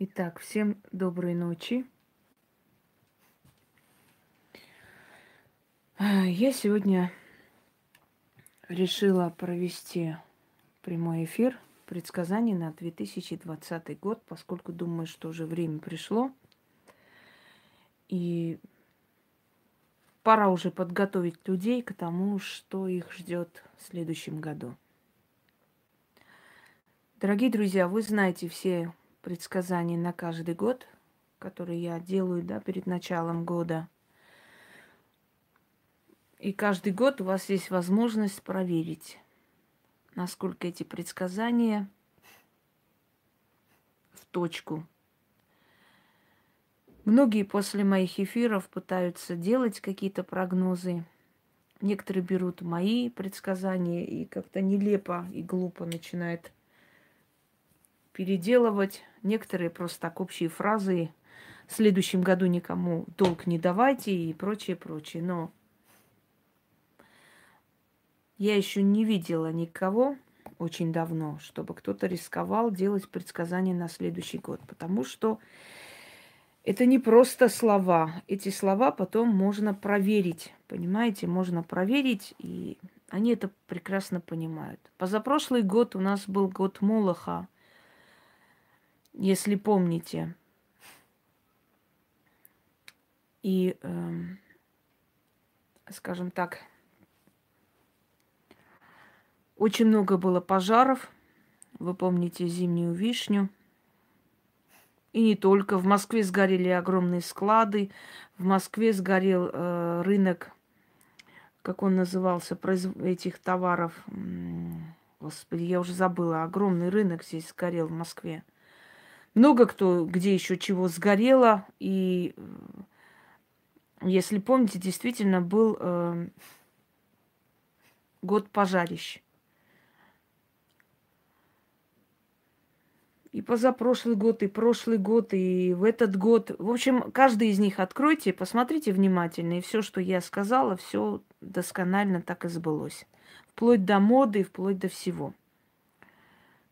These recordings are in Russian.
Итак, всем доброй ночи. Я сегодня решила провести прямой эфир предсказаний на 2020 год, поскольку думаю, что уже время пришло. И пора уже подготовить людей к тому, что их ждет в следующем году. Дорогие друзья, вы знаете все предсказания на каждый год, которые я делаю да, перед началом года. И каждый год у вас есть возможность проверить, насколько эти предсказания в точку. Многие после моих эфиров пытаются делать какие-то прогнозы. Некоторые берут мои предсказания и как-то нелепо и глупо начинают переделывать. Некоторые просто так общие фразы. В следующем году никому долг не давайте и прочее, прочее. Но я еще не видела никого очень давно, чтобы кто-то рисковал делать предсказания на следующий год. Потому что это не просто слова. Эти слова потом можно проверить. Понимаете, можно проверить, и они это прекрасно понимают. Позапрошлый год у нас был год Молоха если помните. И, э, скажем так, очень много было пожаров. Вы помните зимнюю вишню. И не только. В Москве сгорели огромные склады. В Москве сгорел э, рынок, как он назывался, произв... этих товаров. Господи, я уже забыла. Огромный рынок здесь сгорел в Москве. Много кто где еще чего сгорело. И э, если помните, действительно был э, год пожарищ. И позапрошлый год, и прошлый год, и в этот год. В общем, каждый из них откройте, посмотрите внимательно. И все, что я сказала, все досконально так и сбылось. Вплоть до моды, вплоть до всего.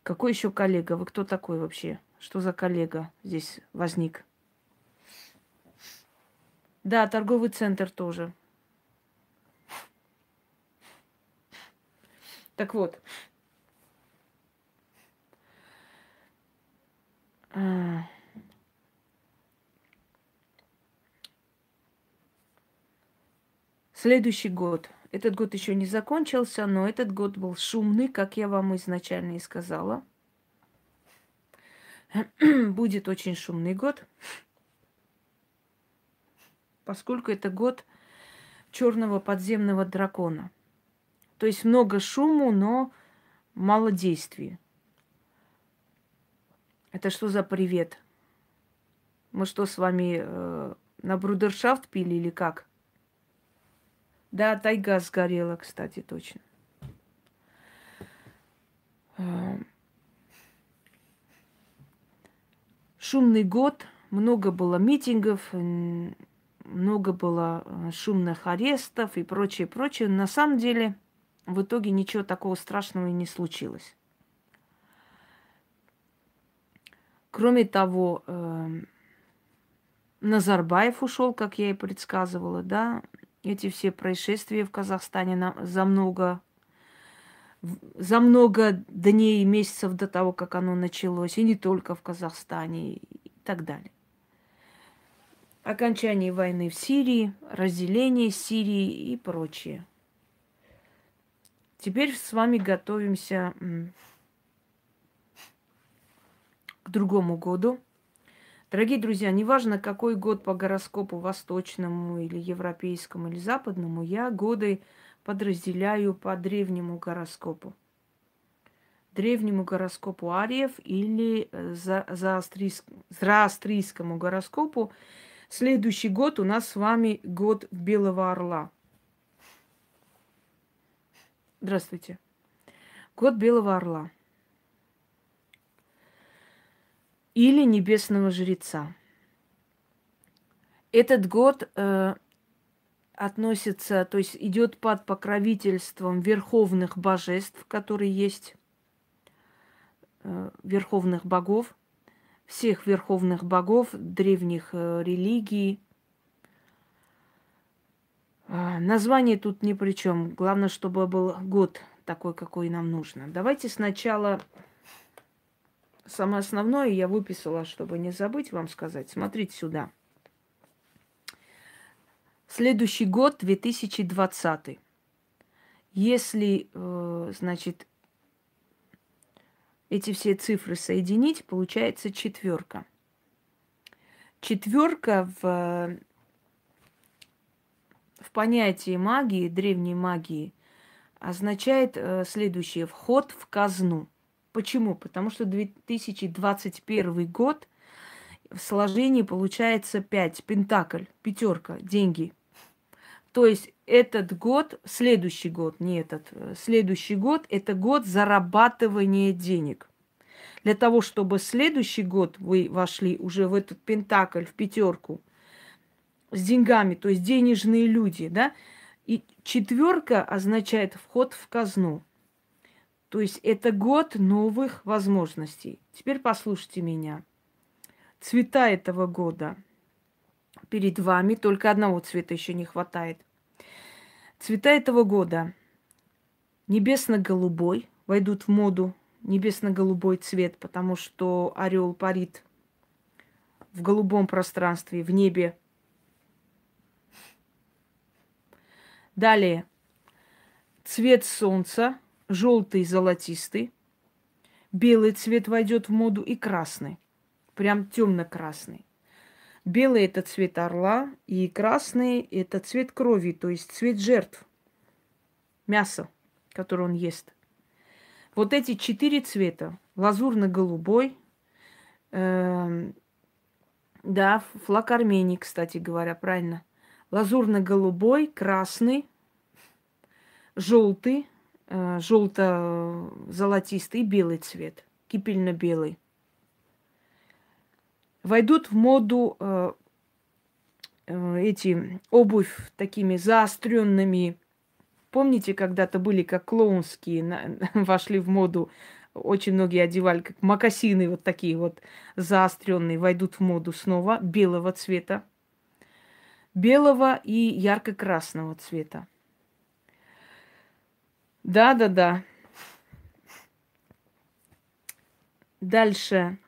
Какой еще коллега? Вы кто такой вообще? Что за коллега здесь возник? Да, торговый центр тоже. Так вот. А. Следующий год. Этот год еще не закончился, но этот год был шумный, как я вам изначально и сказала. будет очень шумный год, поскольку это год черного подземного дракона. То есть много шуму, но мало действий. Это что за привет? Мы что с вами э, на брудершафт пили или как? Да, тайга сгорела, кстати, точно. Эм, шумный год, много было митингов, много было э, шумных арестов и прочее, прочее. На самом деле, в итоге ничего такого страшного и не случилось. Кроме того, эм, Назарбаев ушел, как я и предсказывала, да. Эти все происшествия в Казахстане за много за много дней и месяцев до того, как оно началось, и не только в Казахстане и так далее. Окончание войны в Сирии, разделение Сирии и прочее. Теперь с вами готовимся к другому году. Дорогие друзья, неважно, какой год по гороскопу восточному или европейскому или западному, я годы подразделяю по древнему гороскопу. Древнему гороскопу Ариев или э, за, за зороастрийскому гороскопу. Следующий год у нас с вами год Белого Орла. Здравствуйте. Год Белого Орла. Или Небесного Жреца. Этот год э, относится, то есть идет под покровительством верховных божеств, которые есть, э, верховных богов. всех верховных богов древних э, религий. А, название тут ни при чем. Главное, чтобы был год такой, какой нам нужно. Давайте сначала самое основное я выписала, чтобы не забыть вам сказать. Смотрите сюда. Следующий год 2020. Если, э, значит, эти все цифры соединить, получается четверка. Четверка в, в понятии магии, древней магии, означает э, следующее. Вход в казну. Почему? Потому что 2021 год в сложении получается 5. Пентакль, пятерка, деньги. То есть этот год, следующий год, не этот, э, следующий год, это год зарабатывания денег. Для того, чтобы следующий год вы вошли уже в этот пентакль, в пятерку, с деньгами, то есть денежные люди, да, и четверка означает вход в казну. То есть это год новых возможностей. Теперь послушайте меня. Цвета этого года перед вами, только одного цвета еще не хватает. Цвета этого года небесно-голубой войдут в моду небесно-голубой цвет, потому что орел парит в голубом пространстве, в небе. Далее. Цвет солнца, желтый, золотистый. Белый цвет войдет в моду и красный. Прям темно-красный. Белый это цвет орла, и красный это цвет крови, то есть цвет жертв. Мясо, которое он ест. Вот эти четыре цвета. Лазурно-голубой, э, да, флаг Армении, кстати говоря, правильно. Лазурно-голубой, красный, желтый, э, желто-золотистый и белый цвет, кипельно-белый войдут в моду э, э, эти обувь такими заостренными. Помните, когда-то были как клоунские, на, вошли в моду, очень многие одевали как макасины вот такие вот заостренные, войдут в моду снова белого цвета, белого и ярко-красного цвета. Да, да, да. Дальше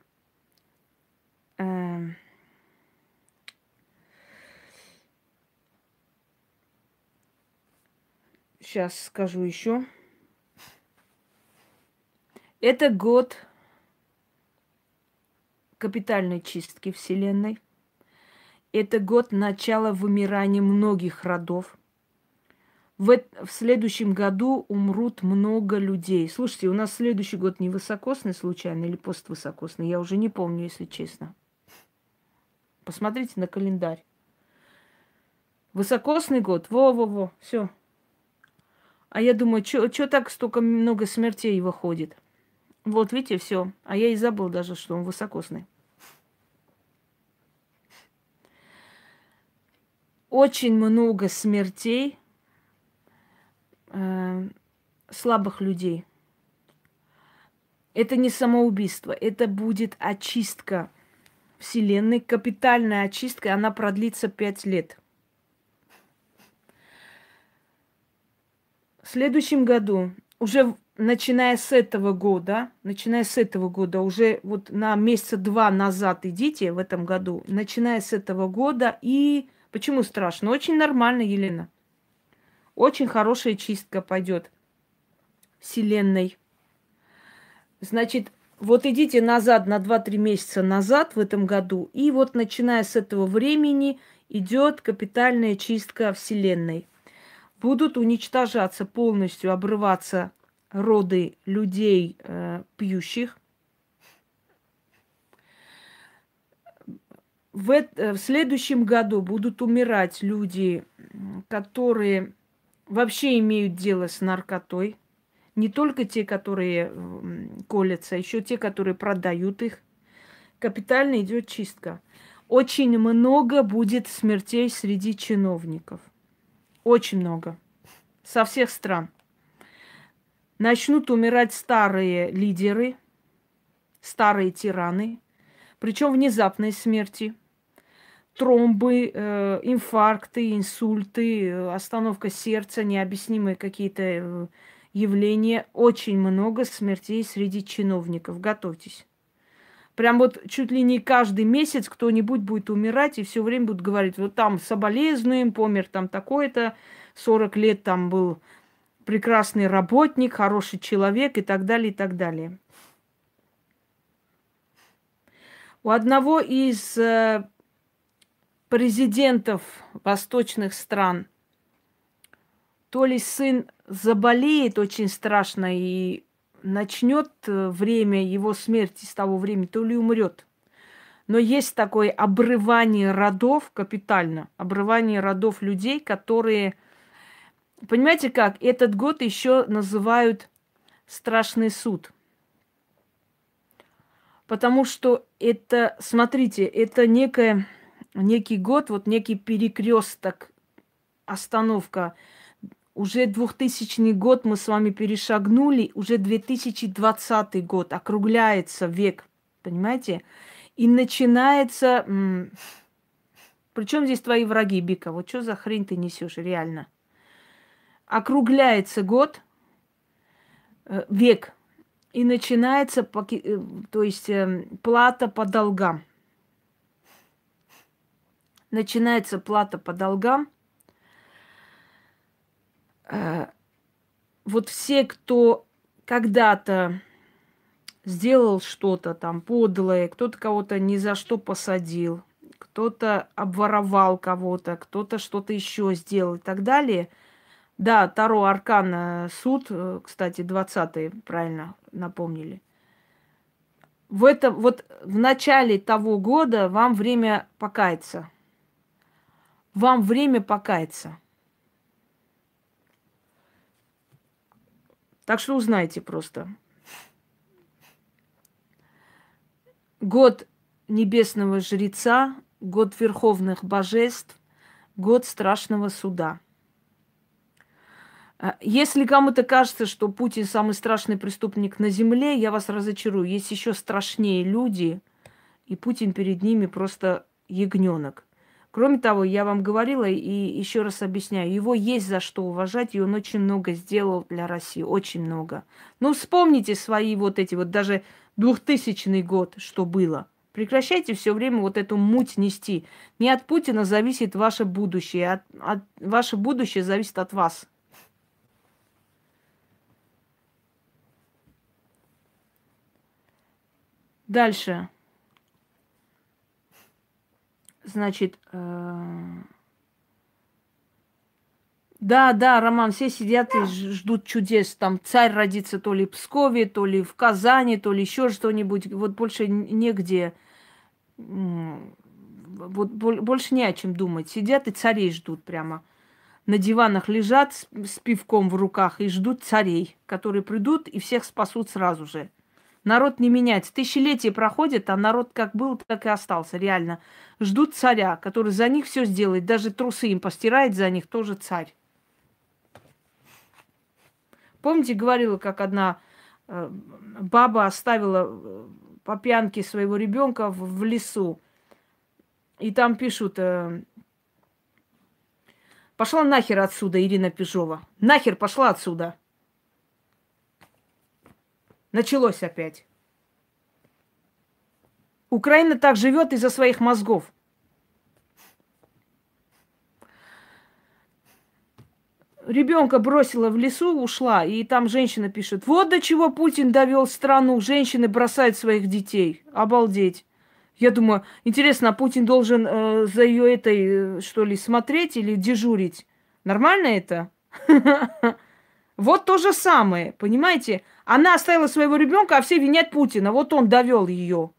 Сейчас эм. скажу еще. Это год капитальной чистки Вселенной. Это год начала вымирания многих родов. В, в следующем году умрут много людей. Слушайте, у нас следующий год не высокосный случайно или поствысокосный? Я уже не помню, если честно. Посмотрите на календарь. Высокосный год. Во-во-во. Все. А я думаю, что так столько много смертей выходит? Вот, видите, все. А я и забыл даже, что он высокосный. Очень много смертей э, слабых людей. Это не самоубийство, это будет очистка Вселенной, капитальная очистка, она продлится пять лет. В следующем году, уже начиная с этого года, начиная с этого года, уже вот на месяца два назад идите в этом году, начиная с этого года, и почему страшно? Очень нормально, Елена. Очень хорошая чистка пойдет Вселенной. Значит, вот идите назад на 2-3 месяца назад в этом году, и вот начиная с этого времени идет капитальная чистка Вселенной. Будут уничтожаться полностью, обрываться роды людей э, пьющих. В, э, в следующем году будут умирать люди, которые вообще имеют дело с наркотой, не только те, которые колятся, а еще те, которые продают их. Капитально идет чистка. Очень много будет смертей среди чиновников. Очень много. Со всех стран. Начнут умирать старые лидеры, старые тираны, Причем внезапной смерти. Тромбы, э, инфаркты, инсульты, э, остановка сердца, необъяснимые какие-то явления. Очень много смертей среди чиновников. Готовьтесь. Прям вот чуть ли не каждый месяц кто-нибудь будет умирать и все время будут говорить, вот там соболезнуем, помер там такой-то, 40 лет там был прекрасный работник, хороший человек и так далее, и так далее. У одного из э, президентов восточных стран то ли сын заболеет очень страшно и начнет э, время его смерти с того времени, то ли умрет. Но есть такое обрывание родов капитально, обрывание родов людей, которые, понимаете как, этот год еще называют страшный суд. Потому что это, смотрите, это некое, некий год, вот некий перекресток, остановка – уже 2000 год мы с вами перешагнули, уже 2020 год, округляется век, понимаете? И начинается... Причем здесь твои враги, Бика? Вот что за хрень ты несешь, реально? Округляется год, э, век, и начинается, э, то есть э, плата по долгам. Начинается плата по долгам – вот все, кто когда-то сделал что-то там подлое, кто-то кого-то ни за что посадил, кто-то обворовал кого-то, кто-то что-то еще сделал и так далее. Да, Таро Аркана суд, э, кстати, 20-й, правильно напомнили. В этом, вот в начале того года вам время покаяться. Вам время покаяться. Так что узнайте просто. Год небесного жреца, год верховных божеств, год страшного суда. А, если кому-то кажется, что Путин самый страшный преступник на земле, я вас разочарую. Есть еще страшнее люди, и Путин перед ними просто ягненок. Кроме того, я вам говорила и еще раз объясняю, его есть за что уважать, и он очень много сделал для России, очень много. Ну, вспомните свои вот эти вот, даже 2000 год, что было. Прекращайте все время вот эту муть нести. Не от Путина зависит ваше будущее, от, от, ваше будущее зависит от вас. Дальше. Значит, э... да, да, Роман, все сидят и ждут чудес. Там царь родится то ли в Пскове, то ли в Казани, то ли еще что-нибудь. Вот больше негде. Вот больше не о чем думать. Сидят и царей ждут прямо. На диванах лежат с, с пивком в руках и ждут царей, которые придут и всех спасут сразу же. Народ не меняется. Тысячелетия проходят, а народ как был, так и остался, реально. Ждут царя, который за них все сделает. Даже трусы им постирает за них, тоже царь. Помните, говорила, как одна э, баба оставила э, по пьянке своего ребенка в, лесу. И там пишут, э, пошла нахер отсюда, Ирина Пежова. Нахер пошла отсюда. Началось опять. Украина так живет из-за своих мозгов. Ребенка бросила в лесу, ушла, и там женщина пишет, вот до чего Путин довел страну, женщины бросают своих детей. Обалдеть. Я думаю, интересно, а Путин должен э, за ее этой, э, что ли, смотреть или дежурить? Нормально это? Вот то же самое, понимаете? Она оставила своего ребенка, а все винят Путина. Вот он довел ее.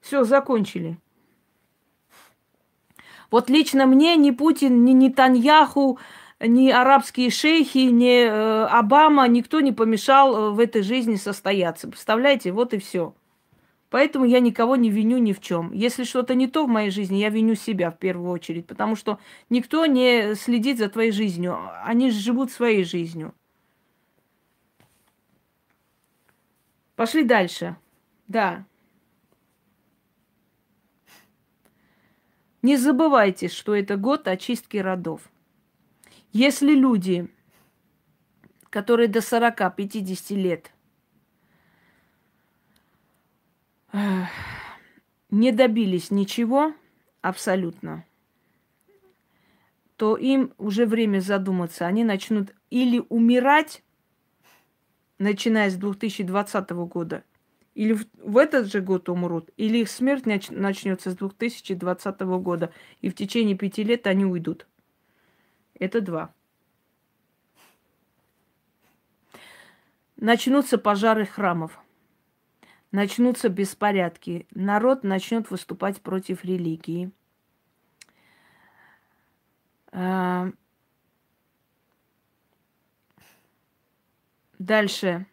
Все, закончили. Вот лично мне ни Путин, ни Нетаньяху, ни арабские шейхи, ни э, Обама, никто не помешал э, в этой жизни состояться. Представляете, вот и все. Поэтому я никого не виню ни в чем. Если что-то не то в моей жизни, я виню себя в первую очередь, потому что никто не следит за твоей жизнью. Они живут своей жизнью. Пошли дальше. Да. Не забывайте, что это год очистки родов. Если люди, которые до 40-50 лет не добились ничего абсолютно, то им уже время задуматься. Они начнут или умирать, начиная с 2020 года, или в, в этот же год умрут, или их смерть нач, начнется с 2020 года, и в течение пяти лет они уйдут. Это два. Начнутся пожары храмов, начнутся беспорядки, народ начнет выступать против религии. А, дальше.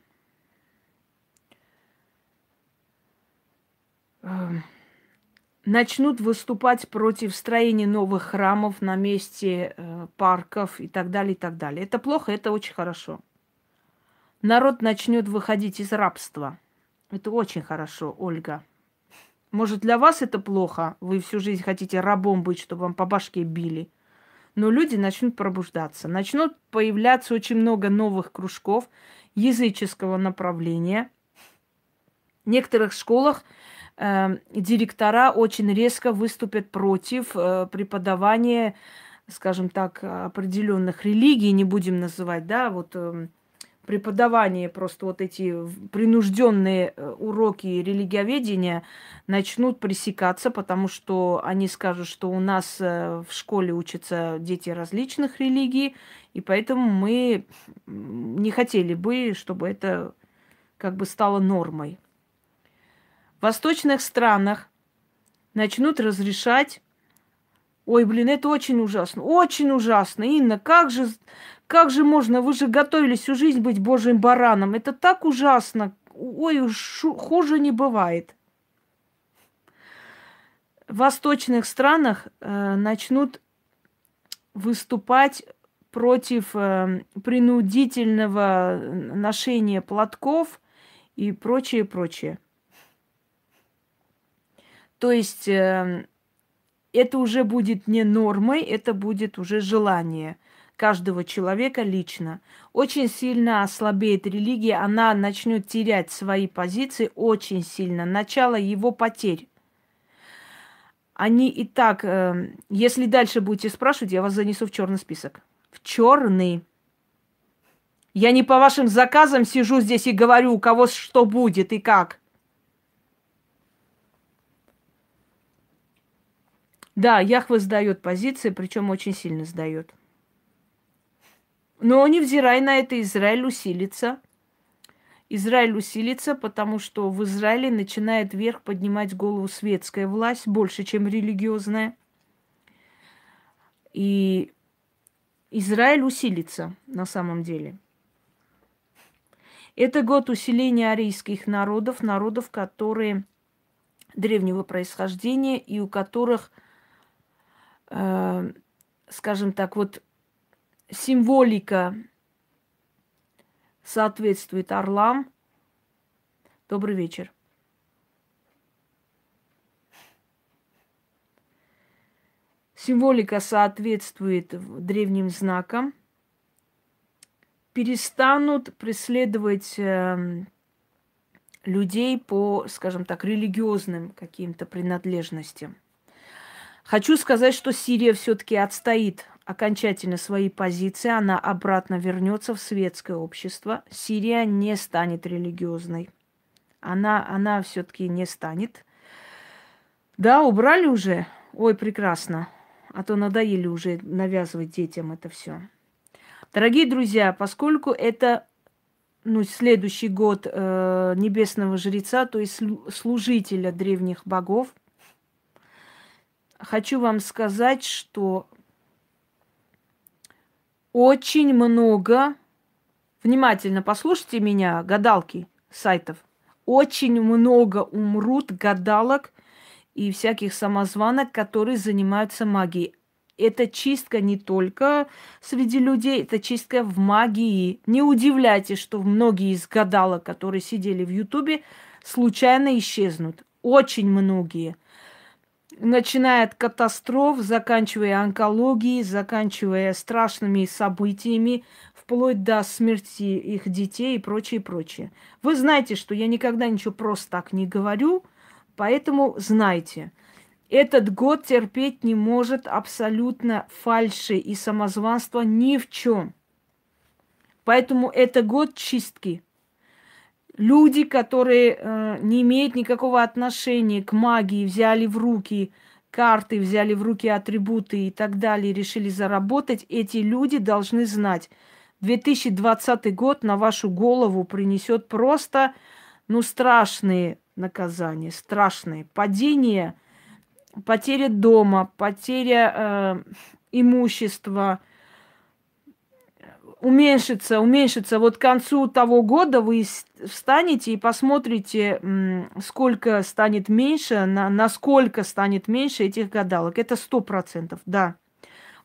Эм, начнут выступать против строения новых храмов на месте э, парков и так далее, и так далее. Это плохо, это очень хорошо. Народ начнет выходить из рабства. Это очень хорошо, Ольга. Может, для вас это плохо? Вы всю жизнь хотите рабом быть, чтобы вам по башке били. Но люди начнут пробуждаться. Начнут появляться очень много новых кружков языческого направления. В некоторых школах э, директора очень резко выступят против э, преподавания, скажем так, определенных религий, не будем называть, да, вот э, преподавание, просто вот эти принужденные э, уроки религиоведения начнут пресекаться, потому что они скажут, что у нас э, в школе учатся дети различных религий, и поэтому мы не хотели бы, чтобы это как бы стало нормой восточных странах начнут разрешать Ой, блин, это очень ужасно, очень ужасно. Инна, как же, как же можно? Вы же готовились всю жизнь быть божьим бараном. Это так ужасно. Ой, шу, хуже не бывает. В восточных странах э, начнут выступать против э, принудительного ношения платков и прочее, прочее. То есть э, это уже будет не нормой, это будет уже желание каждого человека лично. Очень сильно ослабеет религия, она начнет терять свои позиции очень сильно. Начало его потерь. Они и так, э, если дальше будете спрашивать, я вас занесу в черный список. В черный. Я не по вашим заказам сижу здесь и говорю, у кого что будет и как. Да, Яхва сдает позиции, причем очень сильно сдает. Но невзирая на это, Израиль усилится. Израиль усилится, потому что в Израиле начинает вверх поднимать голову светская власть, больше, чем религиозная. И Израиль усилится на самом деле. Это год усиления арийских народов, народов, которые древнего происхождения и у которых – э, скажем так, вот символика соответствует орлам. Добрый вечер. Символика соответствует древним знакам. Перестанут преследовать э, людей по, скажем так, религиозным каким-то принадлежностям. Хочу сказать, что Сирия все-таки отстоит окончательно свои позиции, она обратно вернется в светское общество. Сирия не станет религиозной. Она, она все-таки не станет. Да, убрали уже. Ой, прекрасно. А то надоели уже навязывать детям это все. Дорогие друзья, поскольку это ну, следующий год э, небесного жреца, то есть служителя древних богов – хочу вам сказать, что очень много, внимательно послушайте меня, гадалки сайтов, очень много умрут гадалок и всяких самозванок, которые занимаются магией. Это чистка не только среди людей, это чистка в магии. Не удивляйтесь, что многие из гадалок, которые сидели в Ютубе, случайно исчезнут. Очень многие. Начиная от катастроф, заканчивая онкологией, заканчивая страшными событиями, вплоть до смерти их детей и прочее, прочее. Вы знаете, что я никогда ничего просто так не говорю, поэтому знайте – этот год терпеть не может абсолютно фальши и самозванства ни в чем. Поэтому это год чистки. Люди, которые э, не имеют никакого отношения к магии, взяли в руки карты, взяли в руки атрибуты и так далее, решили заработать, эти люди должны знать, 2020 год на вашу голову принесет просто, ну, страшные наказания, страшные. Падения – потеря дома, потеря э, имущества уменьшится, уменьшится. Вот к концу того года вы встанете и посмотрите, сколько станет меньше, на, насколько станет меньше этих гадалок. Это сто процентов, да.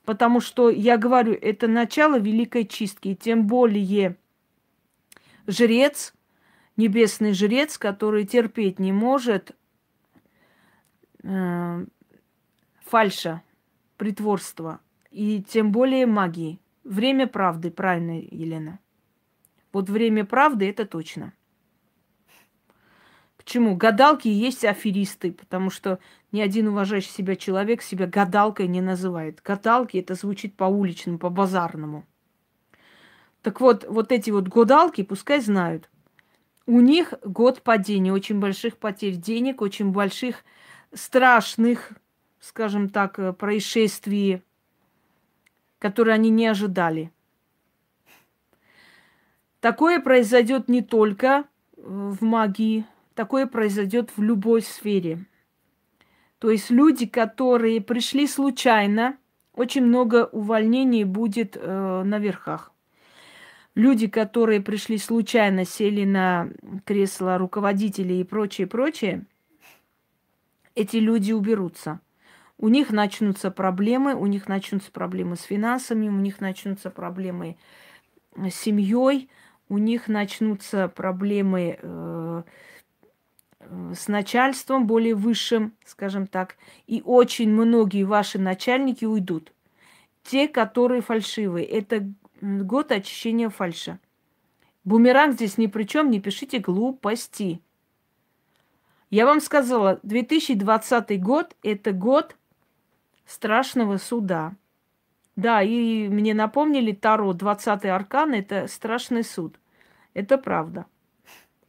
Потому что, я говорю, это начало великой чистки. И тем более жрец, небесный жрец, который терпеть не может э, фальша, притворства и тем более магии. Время правды, правильно, Елена. Вот время правды это точно. Почему? Гадалки есть аферисты, потому что ни один уважающий себя человек себя гадалкой не называет. Гадалки это звучит по-уличному, по-базарному. Так вот, вот эти вот гадалки пускай знают. У них год падения, очень больших потерь денег, очень больших страшных, скажем так, э, происшествий, которые они не ожидали. Такое произойдет не только э, в магии, такое произойдет в любой сфере. То есть люди, которые пришли случайно, очень много увольнений будет э, на верхах. Люди, которые пришли случайно, сели на кресло руководителей и прочее, прочее, эти люди уберутся. У них начнутся проблемы, у них начнутся проблемы с финансами, у них начнутся проблемы с семьей, у них начнутся проблемы э, э, с начальством более высшим, скажем так, и очень многие ваши начальники уйдут. Те, которые фальшивые, это год очищения фальша. Бумеранг здесь ни при чем, не пишите глупости. Я вам сказала, 2020 год – это год страшного суда. Да, и мне напомнили Таро, 20-й аркан – это страшный суд. Это правда.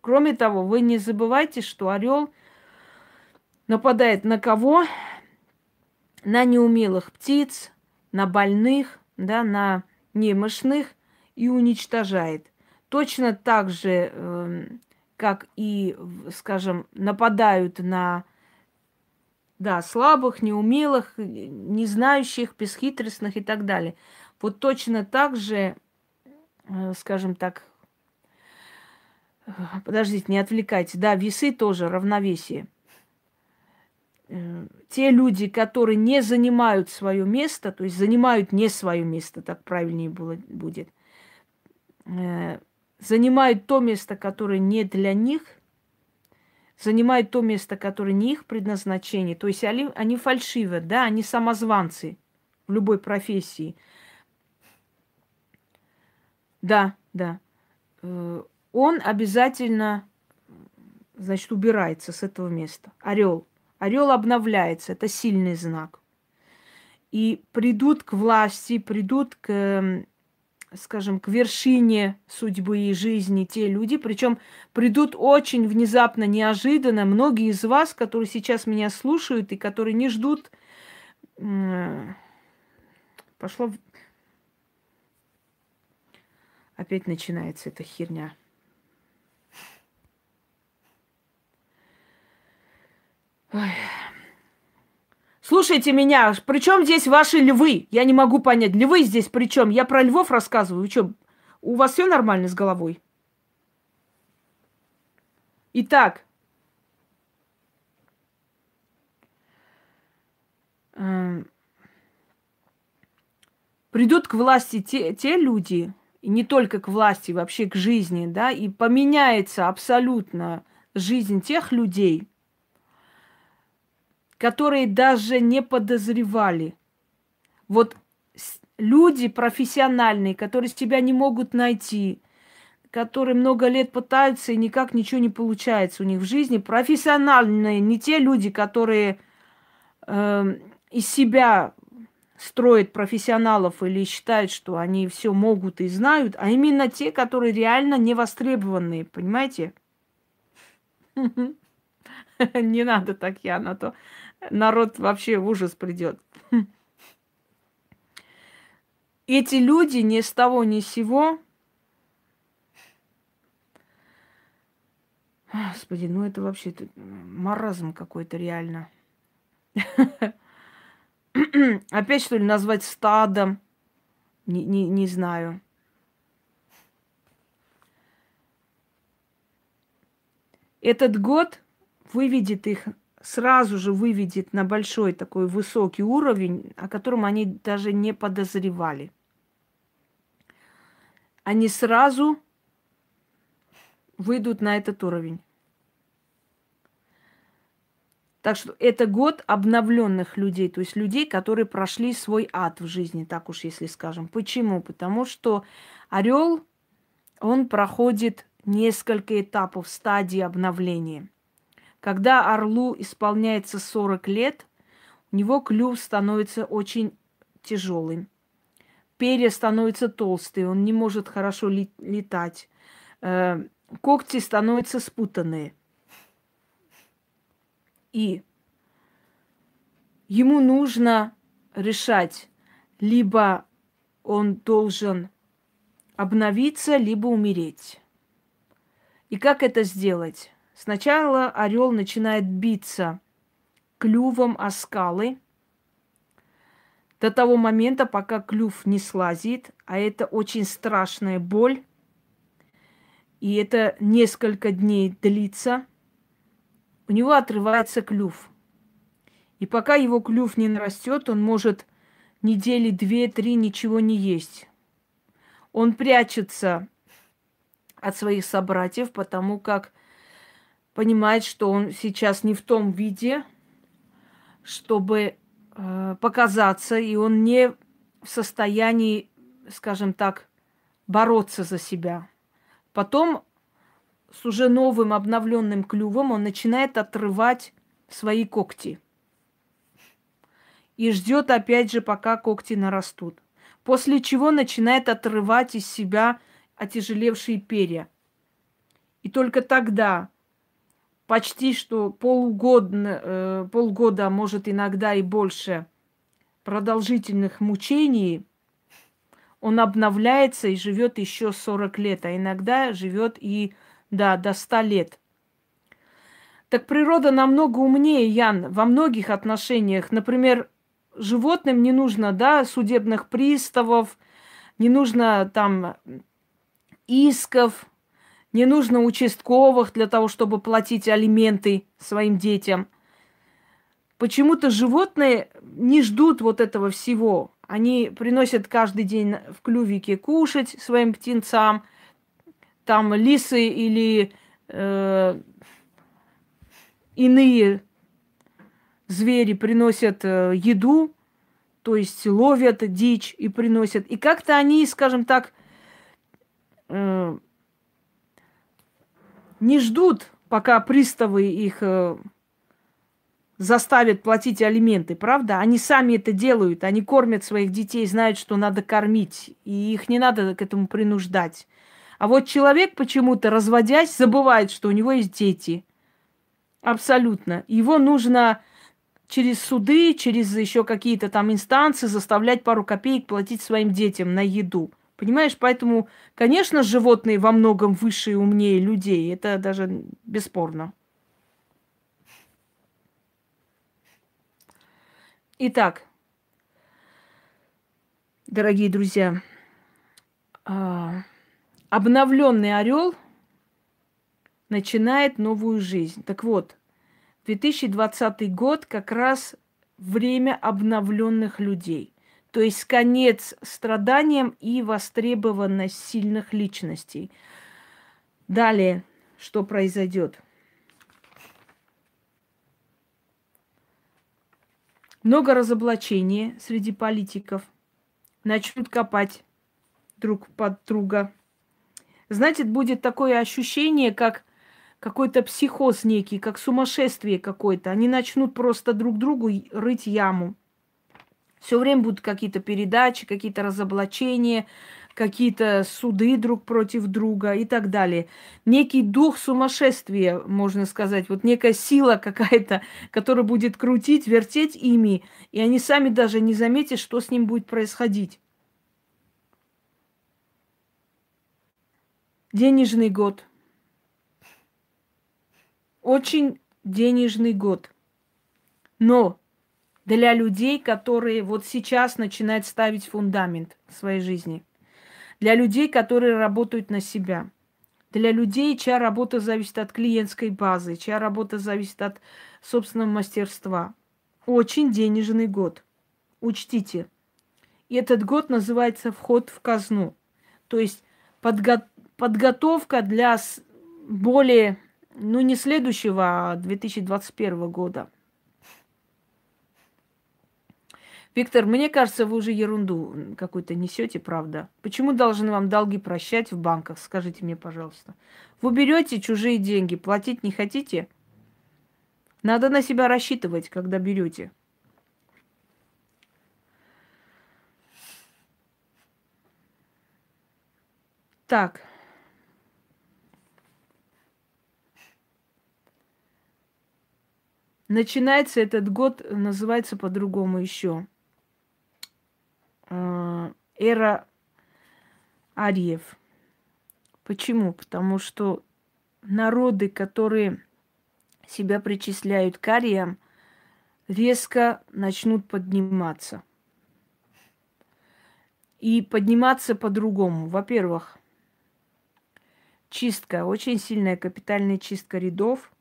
Кроме того, вы не забывайте, что орел нападает на кого? На неумелых птиц, на больных, да, на немощных и уничтожает. Точно так же э, как и, скажем, нападают на да, слабых, неумелых, не знающих, бесхитростных и так далее. Вот точно так же, э, скажем так, подождите, не отвлекайте, да, весы тоже равновесие. Э, те люди, которые не занимают свое место, то есть занимают не свое место, так правильнее будет, э, занимают то место, которое не для них, занимают то место, которое не их предназначение. То есть они, они фальшивы, да, они самозванцы в любой профессии. Да, да. Э, он обязательно, значит, убирается с этого места. Орел. Орел обновляется, это сильный знак. И придут к власти, придут к скажем, к вершине судьбы и жизни те люди, причем придут очень внезапно, неожиданно. Многие из вас, которые сейчас меня слушают и которые не ждут, пошло... Опять начинается эта херня. Ой. Слушайте меня, при чем здесь ваши львы? Я не могу понять, львы здесь при чем? Я про львов рассказываю. Вы что, у вас все нормально с головой? Итак, эм, придут к власти те, те люди, и не только к власти, вообще к жизни, да, и поменяется абсолютно жизнь тех людей, которые даже не подозревали. Вот люди профессиональные, которые тебя не могут найти, которые много лет пытаются и никак ничего не получается у них в жизни, профессиональные, не те люди, которые э, из себя строят профессионалов или считают, что они все могут и знают, а именно те, которые реально не востребованные, понимаете? Не надо так, Яна, то народ вообще в ужас придет. Эти люди ни с того ни с сего Господи, ну это вообще маразм какой-то реально. Опять что ли назвать стадом? Не, не, не знаю. Этот год выведет их, сразу же выведет на большой такой высокий уровень, о котором они даже не подозревали. Они сразу выйдут на этот уровень. Так что это год обновленных людей, то есть людей, которые прошли свой ад в жизни, так уж если скажем. Почему? Потому что орел, он проходит несколько этапов стадии обновления. Когда орлу исполняется 40 лет, у него клюв становится очень тяжелым. Перья становятся толстые, он не может хорошо летать. Э, когти становятся спутанные – и ему нужно решать, либо он должен обновиться, либо умереть. И как это сделать? Сначала орел начинает биться клювом о скалы до того момента, пока клюв не слазит, а это очень страшная боль, и это несколько дней длится – у него отрывается клюв. И пока его клюв не нарастет, он может недели две-три ничего не есть. Он прячется от своих собратьев, потому как понимает, что он сейчас не в том виде, чтобы э, показаться, и он не в состоянии, скажем так, бороться за себя. Потом с уже новым обновленным клювом он начинает отрывать свои когти. И ждет опять же, пока когти нарастут. После чего начинает отрывать из себя отяжелевшие перья. И только тогда, почти что полгода, э, полгода, может иногда и больше продолжительных мучений, он обновляется и живет еще 40 лет, а иногда живет и да, до ста лет. Так природа намного умнее, Ян, во многих отношениях. Например, животным не нужно, да, судебных приставов, не нужно там исков, не нужно участковых для того, чтобы платить алименты своим детям. Почему-то животные не ждут вот этого всего. Они приносят каждый день в клювике кушать своим птенцам – там лисы или э, иные звери приносят э, еду, то есть ловят дичь и приносят. И как-то они, скажем так, э, не ждут, пока приставы их э, заставят платить алименты, правда? Они сами это делают, они кормят своих детей, знают, что надо кормить, и их не надо к этому принуждать. А вот человек почему-то, разводясь, забывает, что у него есть дети. Абсолютно. Его нужно через суды, через еще какие-то там инстанции заставлять пару копеек платить своим детям на еду. Понимаешь, поэтому, конечно, животные во многом выше и умнее людей. Это даже бесспорно. Итак, дорогие друзья, а, обновленный орел начинает новую жизнь. Так вот, 2020 год как раз время обновленных людей. То есть конец страданиям и востребованность сильных личностей. Далее, что произойдет? Много разоблачения среди политиков. Начнут копать друг под друга. Знаете, будет такое ощущение, как какой-то психоз некий, как сумасшествие какое-то. Они начнут просто друг другу рыть яму. Все время будут какие-то передачи, какие-то разоблачения, какие-то суды друг против друга и так далее. Некий дух сумасшествия, можно сказать, вот некая сила какая-то, которая будет крутить, вертеть ими, и они сами даже не заметят, что с ним будет происходить. Денежный год. Очень денежный год. Но для людей, которые вот сейчас начинают ставить фундамент своей жизни. Для людей, которые работают на себя. Для людей, чья работа зависит от клиентской базы, чья работа зависит от собственного мастерства. Очень денежный год. Учтите. И этот год называется «Вход в казну». То есть подго- подготовка для более, ну не следующего, а 2021 года – Виктор, мне кажется, вы уже ерунду какую-то несете, правда. Почему должны вам долги прощать в банках? Скажите мне, пожалуйста. Вы берете чужие деньги, платить не хотите? Надо на себя рассчитывать, когда берете. Так. Начинается этот год, называется по-другому еще. Э, эра ариев. Почему? Потому что народы, которые себя причисляют к ариям, резко начнут подниматься. И подниматься по-другому. Во-первых, чистка, очень сильная капитальная чистка рядов,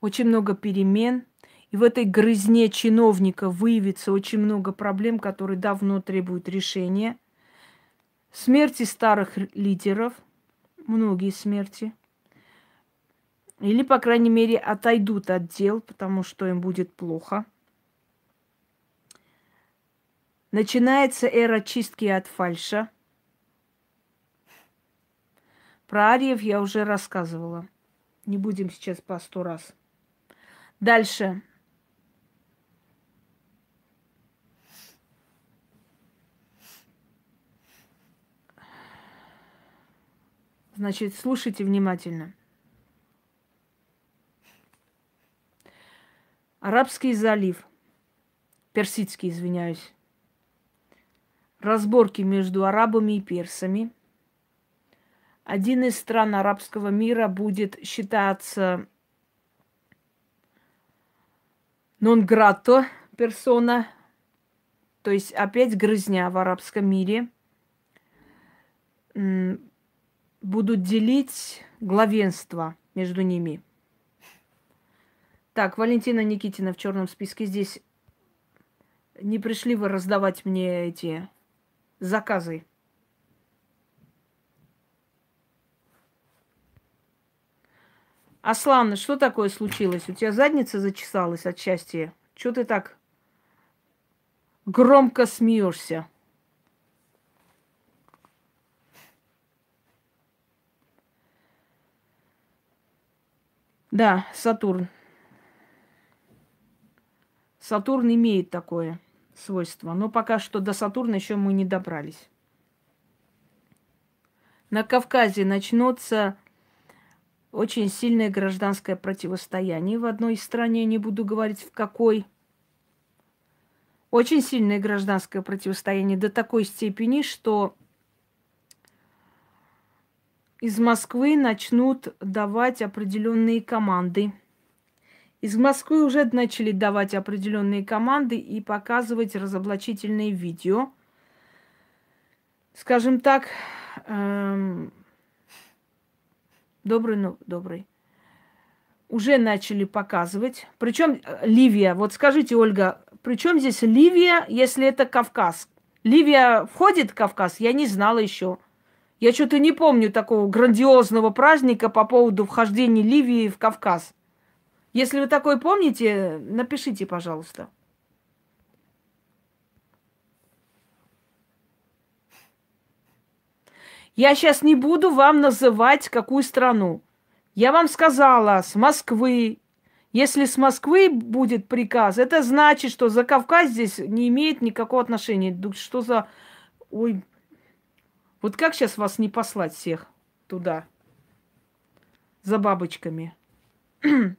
очень много перемен – и в этой грызне чиновника выявится очень много проблем, которые давно требуют решения. Смерти старых лидеров, многие смерти. Или, по крайней мере, отойдут от дел, потому что им будет плохо. Начинается эра чистки от фальша. Про ариев я уже рассказывала. Не будем сейчас по сто раз. Дальше. Значит, слушайте внимательно. Арабский залив. Персидский, извиняюсь. Разборки между арабами и персами. Один из стран арабского мира будет считаться нон-грато персона, то есть опять грызня в арабском мире будут делить главенство между ними. Так, Валентина Никитина в черном списке здесь. Не пришли вы раздавать мне эти заказы. Аслан, что такое случилось? У тебя задница зачесалась от счастья? Чего ты так громко смеешься? Да, Сатурн. Сатурн имеет такое свойство, но пока что до Сатурна еще мы не добрались. На Кавказе начнется очень сильное гражданское противостояние в одной стране, не буду говорить в какой. Очень сильное гражданское противостояние до такой степени, что из Москвы начнут давать определенные команды. Из Москвы уже начали давать определенные команды и показывать разоблачительные видео. Скажем так, эм, добрый, ну, добрый. уже начали показывать. Причем э, Ливия. Вот скажите, Ольга, при чем здесь Ливия, если это Кавказ? Ливия входит в Кавказ? Я не знала еще. Я что-то не помню такого грандиозного праздника по поводу вхождения Ливии в Кавказ. Если вы такое помните, напишите, пожалуйста. Я сейчас не буду вам называть какую страну. Я вам сказала, с Москвы. Если с Москвы будет приказ, это значит, что за Кавказ здесь не имеет никакого отношения. Что за... Ой, вот как сейчас вас не послать всех туда? За бабочками.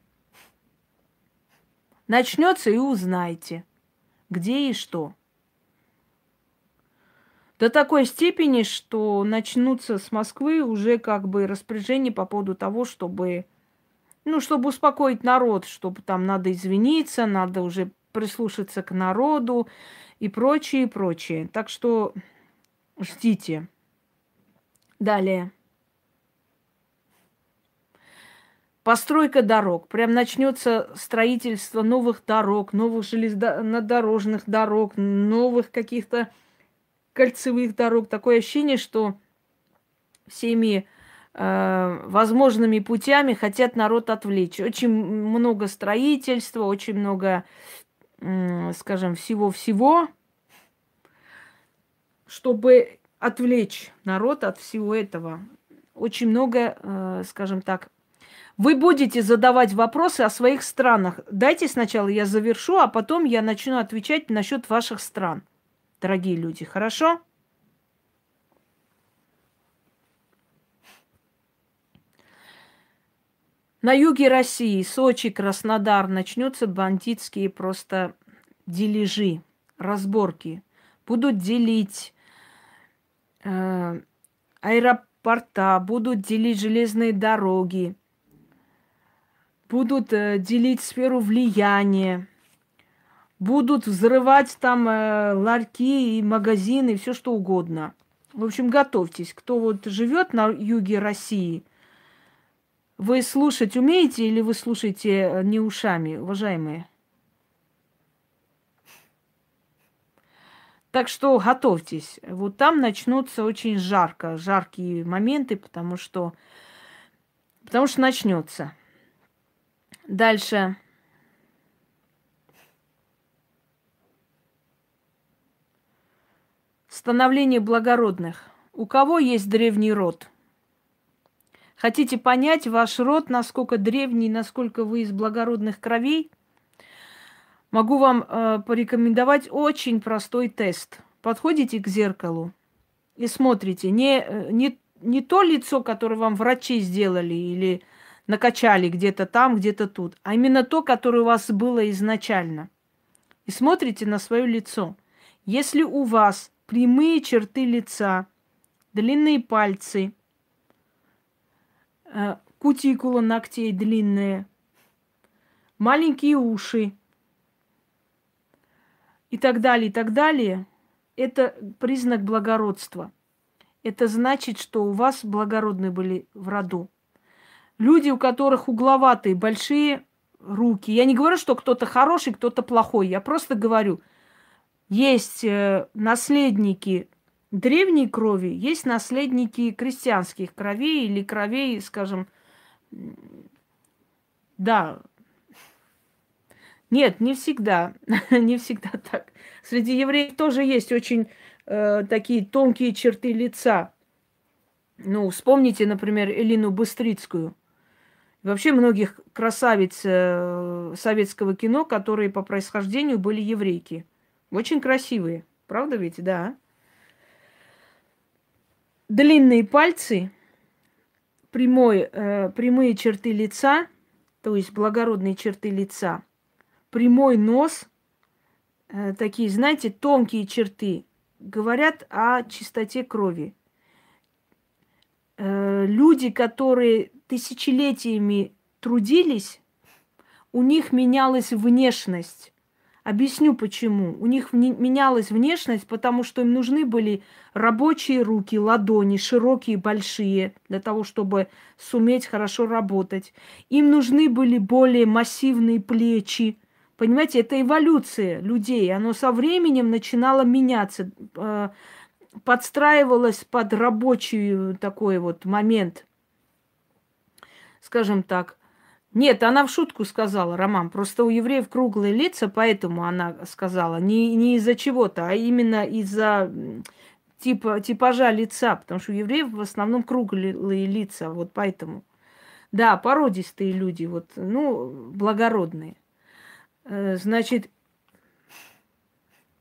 Начнется и узнаете, где и что. До такой степени, что начнутся с Москвы уже как бы распоряжения по поводу того, чтобы, ну, чтобы успокоить народ, чтобы там надо извиниться, надо уже прислушаться к народу и прочее, и прочее. Так что ждите. Далее. Постройка дорог. Прям начнется строительство новых дорог, новых железнодорожных дорог, новых каких-то кольцевых дорог. Такое ощущение, что всеми э, возможными путями хотят народ отвлечь. Очень много строительства, очень много, э, скажем, всего-всего, чтобы отвлечь народ от всего этого. Очень много, э, скажем так, вы будете задавать вопросы о своих странах. Дайте сначала я завершу, а потом я начну отвечать насчет ваших стран дорогие люди, хорошо? На юге России, Сочи, Краснодар начнутся бандитские просто дележи, разборки. Будут делить аэропорта, будут делить железные дороги, будут э, делить сферу влияния будут взрывать там э, ларьки и магазины, все что угодно. В общем, готовьтесь. Кто вот живет на юге России, вы слушать умеете или вы слушаете э, не ушами, уважаемые? Так что готовьтесь. Вот там начнутся очень жарко, жаркие моменты, потому что, потому что начнется. Дальше. Становление благородных. У кого есть древний род? Хотите понять ваш род, насколько древний, насколько вы из благородных кровей? Могу вам э, порекомендовать очень простой тест. Подходите к зеркалу и смотрите не, э, не, не то лицо, которое вам врачи сделали или накачали где-то там, где-то тут, а именно то, которое у вас было изначально. И смотрите на свое лицо. Если у вас прямые черты лица, длинные пальцы, э, кутикула ногтей длинная, маленькие уши и так далее, и так далее, это признак благородства. Это значит, что у вас благородные были в роду. Люди, у которых угловатые, большие руки. Я не говорю, что кто-то хороший, кто-то плохой. Я просто говорю – есть э, наследники древней крови, есть наследники крестьянских кровей или кровей, скажем, да. Нет, не всегда, не всегда так. Среди евреев тоже есть очень э, такие тонкие черты лица. Ну, вспомните, например, Элину Быстрицкую. Вообще многих красавиц э, советского кино, которые по происхождению были еврейки. Очень красивые. Правда ведь? Да. Длинные пальцы, прямой, э, прямые черты лица, то есть благородные черты лица, прямой нос, э, такие, знаете, тонкие черты, говорят о чистоте крови. Э, люди, которые тысячелетиями трудились, у них менялась внешность Объясню почему. У них менялась внешность, потому что им нужны были рабочие руки, ладони, широкие, большие, для того, чтобы суметь хорошо работать. Им нужны были более массивные плечи. Понимаете, это эволюция людей. Оно со временем начинало меняться, э, подстраивалось под рабочий такой вот момент. Скажем так, нет, она в шутку сказала, Роман. Просто у евреев круглые лица, поэтому она сказала. Не, не из-за чего-то, а именно из-за типа, типажа лица. Потому что у евреев в основном круглые лица. Вот поэтому. Да, породистые люди, вот, ну, благородные. Э, значит,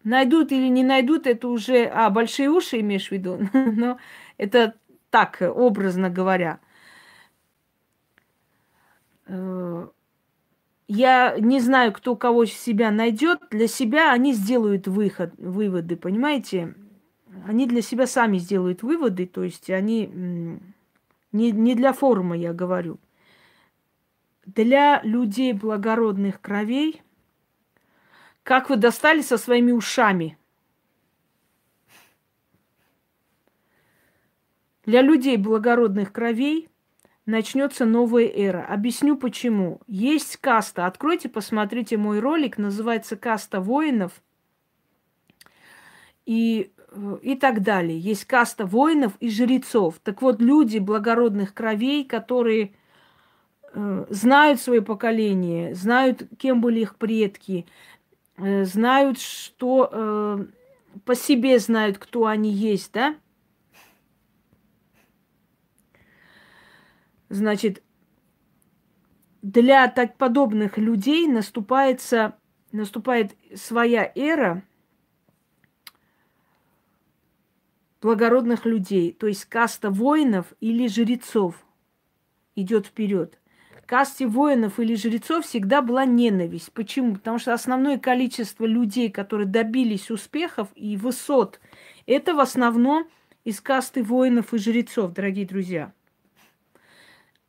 найдут или не найдут, это уже... А, большие уши имеешь в виду? Но это так, образно говоря. Э, я не знаю, кто кого себя найдет. Для себя они сделают выход, выводы, понимаете? Они для себя сами сделают выводы, то есть они не, не для форума, я говорю. Для людей благородных кровей, как вы достали со своими ушами. Для людей благородных кровей – начнется новая эра. Объясню почему. Есть каста. Откройте, посмотрите мой ролик. Называется «Каста воинов». И, э, и так далее. Есть каста воинов и жрецов. Так вот, люди благородных кровей, которые э, знают свое поколение, знают, кем были их предки, знают, что э, по себе знают, кто они есть, да? Значит, для так подобных людей наступается, наступает своя эра благородных людей, то есть каста воинов или жрецов идет вперед. Касте воинов или жрецов всегда была ненависть. Почему? Потому что основное количество людей, которые добились успехов и высот, это в основном из касты воинов и жрецов, дорогие друзья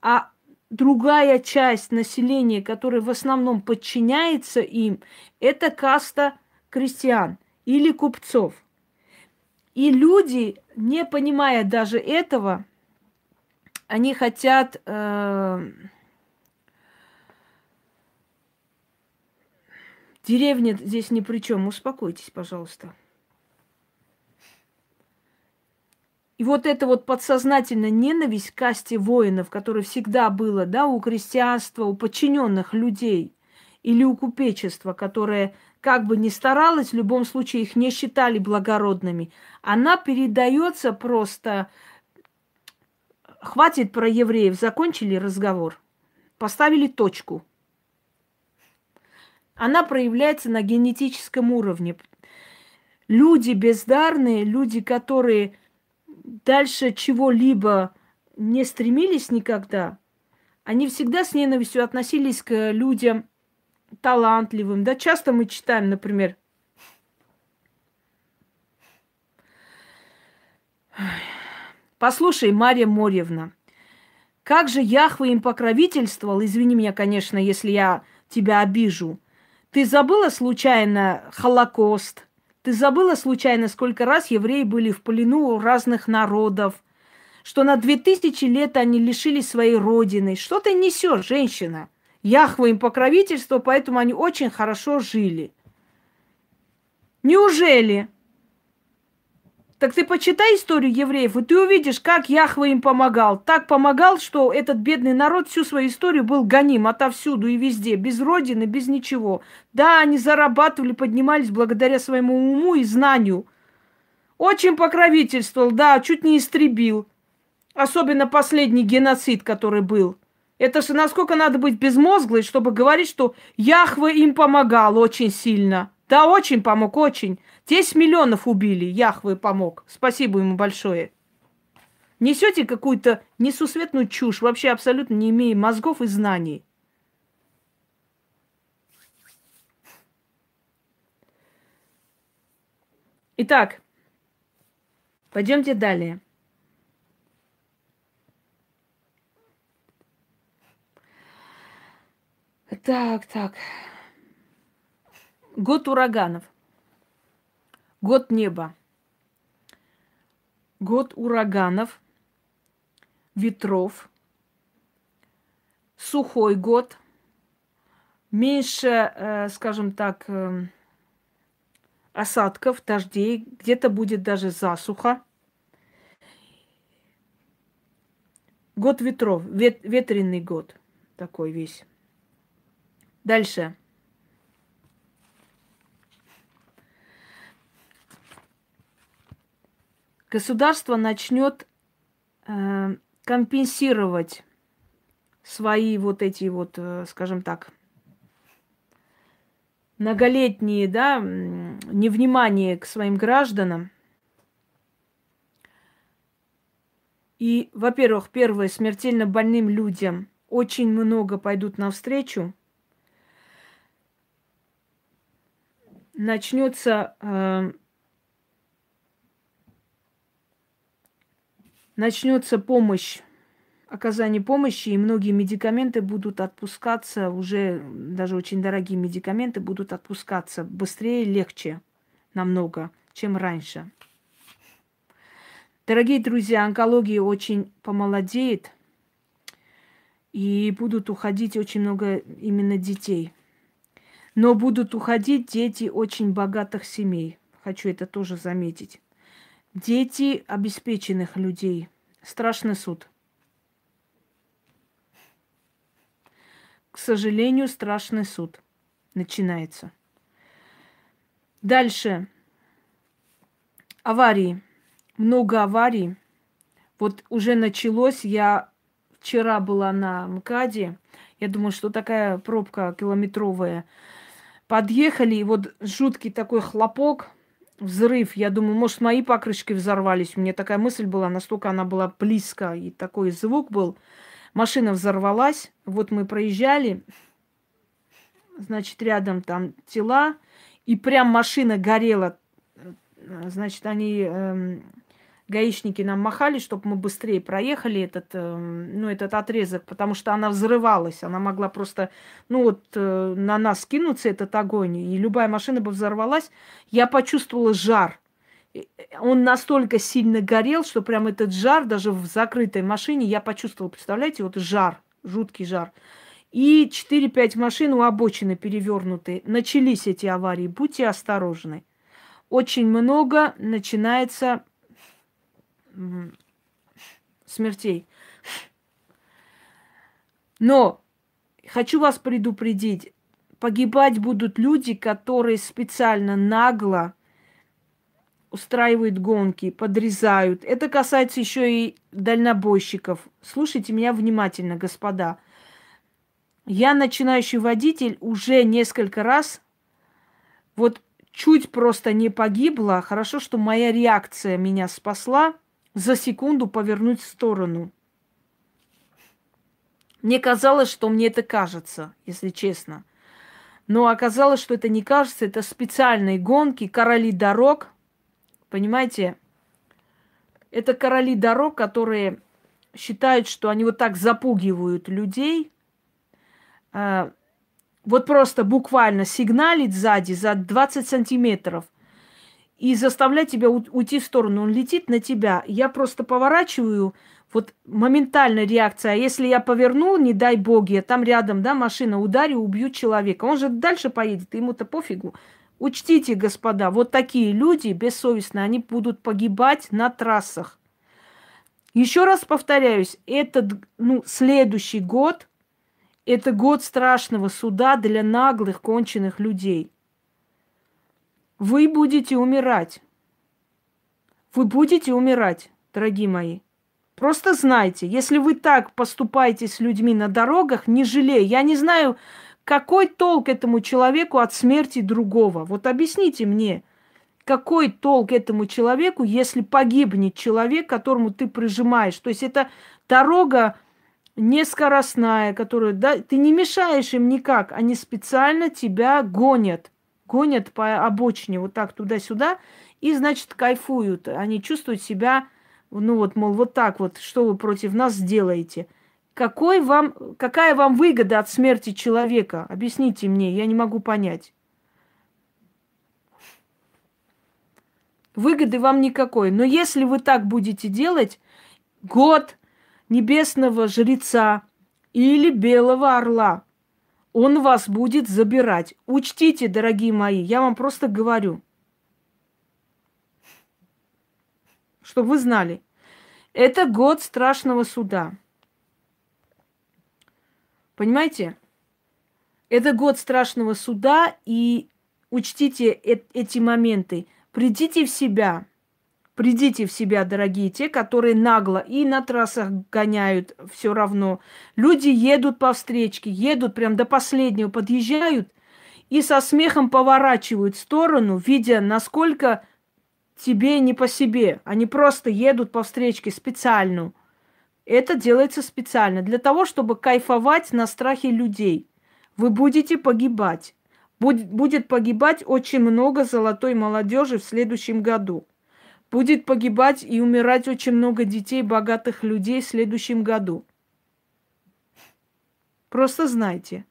а другая часть населения, которая в основном подчиняется им, это каста крестьян или купцов. И люди, не понимая даже этого, они хотят э, деревня здесь ни при чем. Успокойтесь, пожалуйста. И вот эта вот подсознательная ненависть к касте воинов, которая всегда была, да, у крестьянства, у подчиненных людей или у купечества, которое как бы ни старалось, в любом случае их не считали благородными, она передается просто... Хватит про евреев, закончили разговор, поставили точку. Она проявляется на генетическом уровне. Люди бездарные, люди, которые дальше чего-либо не стремились никогда, они всегда с ненавистью относились к людям талантливым. Да, часто мы читаем, например, Послушай, Марья Морьевна, как же Яхва им покровительствовал, извини меня, конечно, если я тебя обижу. Ты забыла случайно Холокост, ты забыла случайно, сколько раз евреи были в плену у разных народов? Что на две тысячи лет они лишились своей родины? Что ты несешь, женщина? Яхва им покровительство, поэтому они очень хорошо жили. Неужели? Так ты почитай историю евреев, и ты увидишь, как Яхва им помогал. Так помогал, что этот бедный народ всю свою историю был гоним отовсюду и везде, без родины, без ничего. Да, они зарабатывали, поднимались благодаря своему уму и знанию. Очень покровительствовал, да, чуть не истребил. Особенно последний геноцид, который был. Это же насколько надо быть безмозглой, чтобы говорить, что Яхва им помогал очень сильно. Да, очень помог, очень. 10 миллионов убили, Яхвы помог. Спасибо ему большое. Несете какую-то несусветную чушь, вообще абсолютно не имея мозгов и знаний. Итак, пойдемте далее. Так, так. Год ураганов. Год неба. Год ураганов, ветров. Сухой год. Меньше, э, скажем так, э, осадков, дождей. Где-то будет даже засуха. Год ветров, вет, ветреный год такой весь. Дальше. Государство начнет э, компенсировать свои вот эти вот, э, скажем так, многолетние, да, невнимание к своим гражданам. И, во-первых, первое, смертельно больным людям очень много пойдут навстречу. Начнется э, начнется помощь, оказание помощи, и многие медикаменты будут отпускаться, уже даже очень дорогие медикаменты будут отпускаться быстрее, легче намного, чем раньше. Дорогие друзья, онкология очень помолодеет, и будут уходить очень много именно детей. Но будут уходить дети очень богатых семей. Хочу это тоже заметить. Дети обеспеченных людей. Страшный суд. К сожалению, страшный суд начинается. Дальше. Аварии много аварий. Вот уже началось, я вчера была на МКАДе, я думаю, что такая пробка километровая. Подъехали, и вот жуткий такой хлопок, взрыв. Я думаю, может, мои покрышки взорвались. У меня такая мысль была, настолько она была близко, и такой звук был. Машина взорвалась. Вот мы проезжали, значит, рядом там тела, и прям машина горела. Значит, они эм, гаишники нам махали, чтобы мы быстрее проехали этот, э, ну, этот отрезок, потому что она взрывалась. Она могла просто, ну, вот э, на нас кинуться этот огонь, и любая машина бы взорвалась. Я почувствовала жар. Он настолько сильно горел, что прям этот жар даже в закрытой машине я почувствовала. Представляете, вот жар, жуткий жар. И 4-5 машин у обочины перевернуты. Начались эти аварии. Будьте осторожны. Очень много начинается смертей. Но хочу вас предупредить, погибать будут люди, которые специально нагло устраивают гонки, подрезают. Это касается еще и дальнобойщиков. Слушайте меня внимательно, господа. Я начинающий водитель уже несколько раз вот чуть просто не погибла. Хорошо, что моя реакция меня спасла за секунду повернуть в сторону. Мне казалось, что мне это кажется, если честно. Но оказалось, что это не кажется, это специальные гонки, короли дорог. Понимаете? Это короли дорог, которые считают, что они вот так запугивают людей. А, вот просто буквально сигналить сзади за 20 сантиметров и заставлять тебя уйти в сторону. Он летит на тебя. Я просто поворачиваю, вот моментальная реакция. А если я поверну, не дай боги, там рядом, да, машина, ударю, убью человека. Он же дальше поедет, ему-то пофигу. Учтите, господа, вот такие люди бессовестные, они будут погибать на трассах. Еще раз повторяюсь, этот, ну, следующий год, это год страшного суда для наглых, конченых людей – вы будете умирать. Вы будете умирать, дорогие мои. Просто знайте, если вы так поступаете с людьми на дорогах, не жалея. Я не знаю, какой толк этому человеку от смерти другого. Вот объясните мне, какой толк этому человеку, если погибнет человек, которому ты прижимаешь. То есть это дорога не скоростная, которую да, ты не мешаешь им никак, они специально тебя гонят гонят по обочине вот так туда-сюда и, значит, кайфуют. Они чувствуют себя, ну вот, мол, вот так вот, что вы против нас сделаете. Какой вам, какая вам выгода от смерти человека? Объясните мне, я не могу понять. Выгоды вам никакой. Но если вы так будете делать, год небесного жреца или белого орла он вас будет забирать. Учтите, дорогие мои, я вам просто говорю, чтобы вы знали. Это год страшного суда. Понимаете? Это год страшного суда, и учтите э- эти моменты. Придите в себя. Придите в себя, дорогие, те, которые нагло и на трассах гоняют все равно. Люди едут по встречке, едут прям до последнего, подъезжают и со смехом поворачивают в сторону, видя, насколько тебе не по себе. Они просто едут по встречке специально. Это делается специально для того, чтобы кайфовать на страхе людей. Вы будете погибать. Будет, погибать очень много золотой молодежи в следующем году. Будет погибать и умирать очень много детей, богатых людей в следующем году. Просто знайте.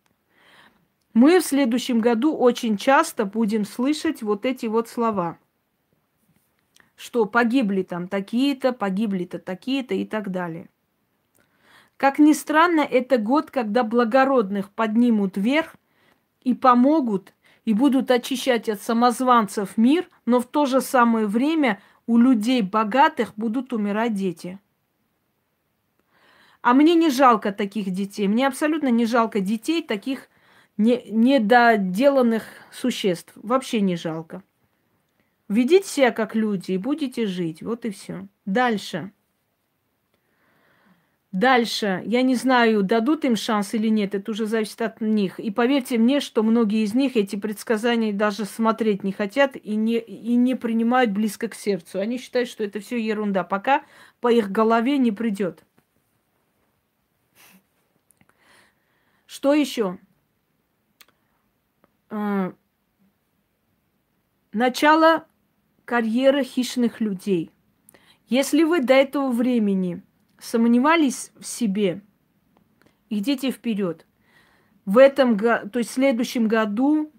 Мы в следующем году очень часто будем слышать вот эти вот слова. Что погибли там такие-то, погибли-то такие-то и так далее. Как ни странно, это год, когда благородных поднимут вверх и помогут, и будут очищать от самозванцев мир, но в то же самое время у людей богатых будут умирать дети. А мне не жалко таких детей. Мне абсолютно не жалко детей, таких не, недоделанных существ. Вообще не жалко. Ведите себя как люди и будете жить. Вот и все. Дальше. Дальше, я не знаю, дадут им шанс или нет, это уже зависит от них. И поверьте мне, что многие из них эти предсказания даже смотреть не хотят и не, и не принимают близко к сердцу. Они считают, что это все ерунда, пока по их голове не придет. Что еще? А, начало карьеры хищных людей. Если вы до этого времени сомневались в себе, идите вперед. В этом, то есть в следующем году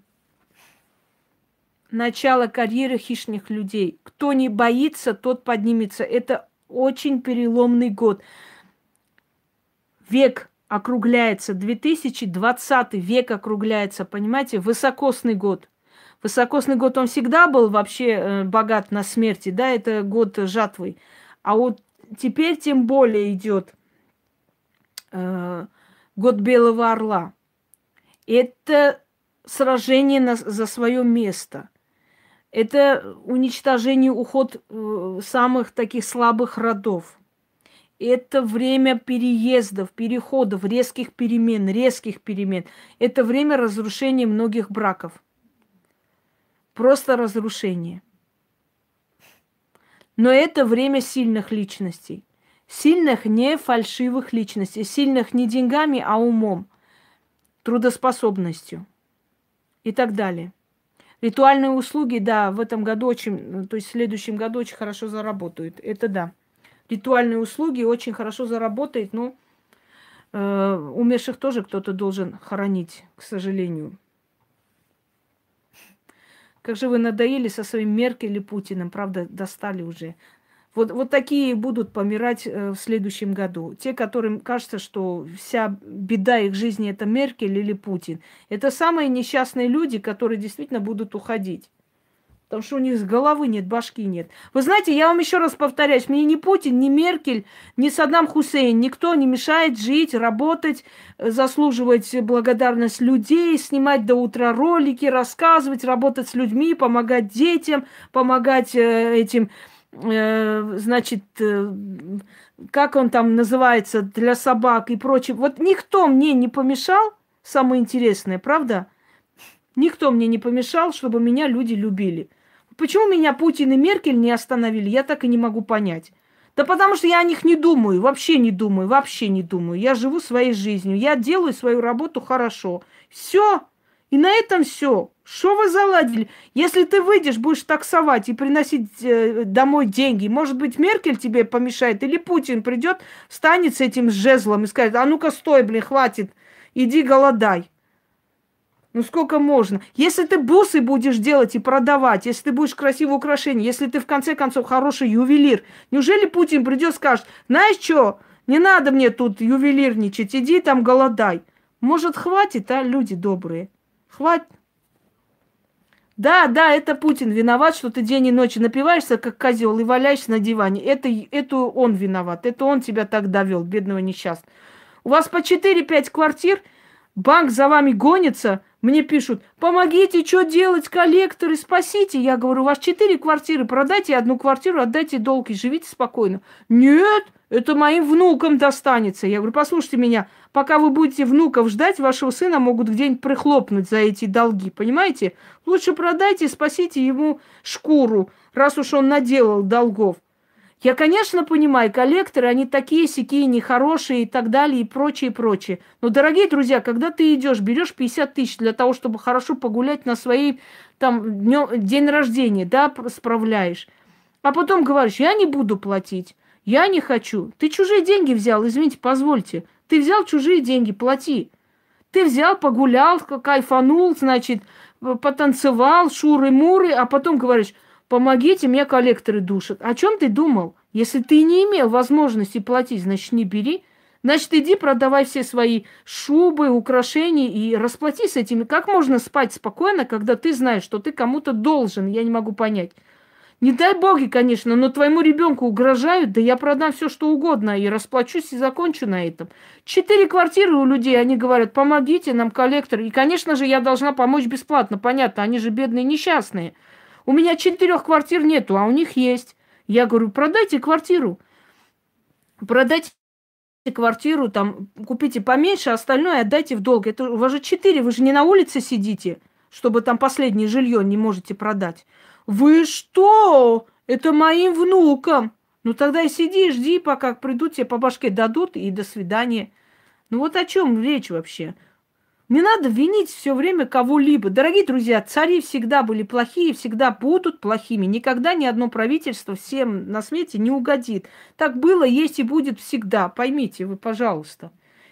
начало карьеры хищных людей. Кто не боится, тот поднимется. Это очень переломный год. Век округляется, 2020 век округляется, понимаете, высокосный год. Высокосный год он всегда был вообще э, богат на смерти, да, это год жатвы. А вот теперь тем более идет э, год Белого Орла. Это сражение на, за свое место. Это уничтожение, уход э, самых таких слабых родов. Это время переездов, переходов, резких перемен, резких перемен. Это время разрушения многих браков. Просто разрушение. Но это время сильных личностей. Сильных не фальшивых личностей. Сильных не деньгами, а умом, трудоспособностью и так далее. Ритуальные услуги, да, в этом году очень, то есть в следующем году очень хорошо заработают. Это да. Ритуальные услуги очень хорошо заработают, но э, умерших тоже кто-то должен хоронить, к сожалению. Как же вы надоели со своим Меркель и Путиным, правда, достали уже. Вот, вот такие будут помирать э, в следующем году. Те, которым кажется, что вся беда их жизни это Меркель или Путин. Это самые несчастные люди, которые действительно будут уходить. Потому что у них с головы нет, башки нет. Вы знаете, я вам еще раз повторяюсь, мне ни Путин, ни Меркель, ни Саддам Хусейн, никто не мешает жить, работать, э, заслуживать благодарность людей, снимать до утра ролики, рассказывать, работать с людьми, помогать детям, помогать э, этим, э, значит, как он там называется, для собак и прочее. Вот никто мне не помешал, самое интересное, правда? Никто мне не помешал, чтобы меня люди любили. Почему меня Путин и Меркель не остановили, я так и не могу понять. Да потому что я о них не думаю, вообще не думаю, вообще не думаю. Я живу своей жизнью, я делаю свою работу хорошо. Все. И на этом все. Что вы заладили? Если ты выйдешь, будешь таксовать и приносить э, домой деньги, может быть, Меркель тебе помешает, или Путин придет, встанет с этим жезлом и скажет, а ну-ка стой, блин, хватит, иди голодай. Ну сколько можно? Если ты бусы будешь делать и продавать, если ты будешь красивое украшение, если ты в конце концов хороший ювелир, неужели Путин придет и скажет, знаешь что, не надо мне тут ювелирничать, иди там голодай. Может, хватит, а, люди добрые? Хватит. Да, да, это Путин виноват, что ты день и ночь напиваешься, как козел, и валяешься на диване. Это, это он виноват. Это он тебя так довел, бедного несчастного. У вас по 4-5 квартир, банк за вами гонится, мне пишут, помогите, что делать, коллекторы, спасите. Я говорю, у вас 4 квартиры, продайте одну квартиру, отдайте долг и живите спокойно. Нет, это моим внукам достанется. Я говорю, послушайте меня, пока вы будете внуков ждать, вашего сына могут где-нибудь прихлопнуть за эти долги, понимаете? Лучше продайте, спасите ему шкуру, раз уж он наделал долгов. Я, конечно, понимаю, коллекторы, они такие, сякие, нехорошие и так далее, и прочее, и прочее. Но, дорогие друзья, когда ты идешь, берешь 50 тысяч для того, чтобы хорошо погулять на своей там днё, день рождения, да, справляешь, а потом говоришь, я не буду платить, я не хочу. Ты чужие деньги взял, извините, позвольте. Ты взял чужие деньги, плати. Ты взял, погулял, кайфанул, значит, потанцевал, шуры-муры, а потом говоришь, помогите, мне коллекторы душат. О чем ты думал? Если ты не имел возможности платить, значит, не бери. Значит, иди продавай все свои шубы, украшения и расплати с этими. Как можно спать спокойно, когда ты знаешь, что ты кому-то должен? Я не могу понять. Не дай боги, конечно, но твоему ребенку угрожают, да я продам все, что угодно, и расплачусь, и закончу на этом. Четыре квартиры у людей, они говорят, помогите нам, коллектор. И, конечно же, я должна помочь бесплатно, понятно, они же бедные, несчастные. У меня четырех квартир нету, а у них есть. Я говорю, продайте квартиру. Продайте квартиру, там, купите поменьше, а остальное отдайте в долг. Это у вас же четыре, вы же не на улице сидите, чтобы там последнее жилье не можете продать. Вы что? Это моим внукам. Ну тогда и сиди, жди, пока придут, тебе по башке дадут, и до свидания. Ну вот о чем речь вообще? Не надо винить все время кого-либо. Дорогие друзья, цари всегда были плохие, всегда будут плохими. Никогда ни одно правительство всем на свете не угодит. Так было, есть и будет всегда. Поймите вы, пожалуйста.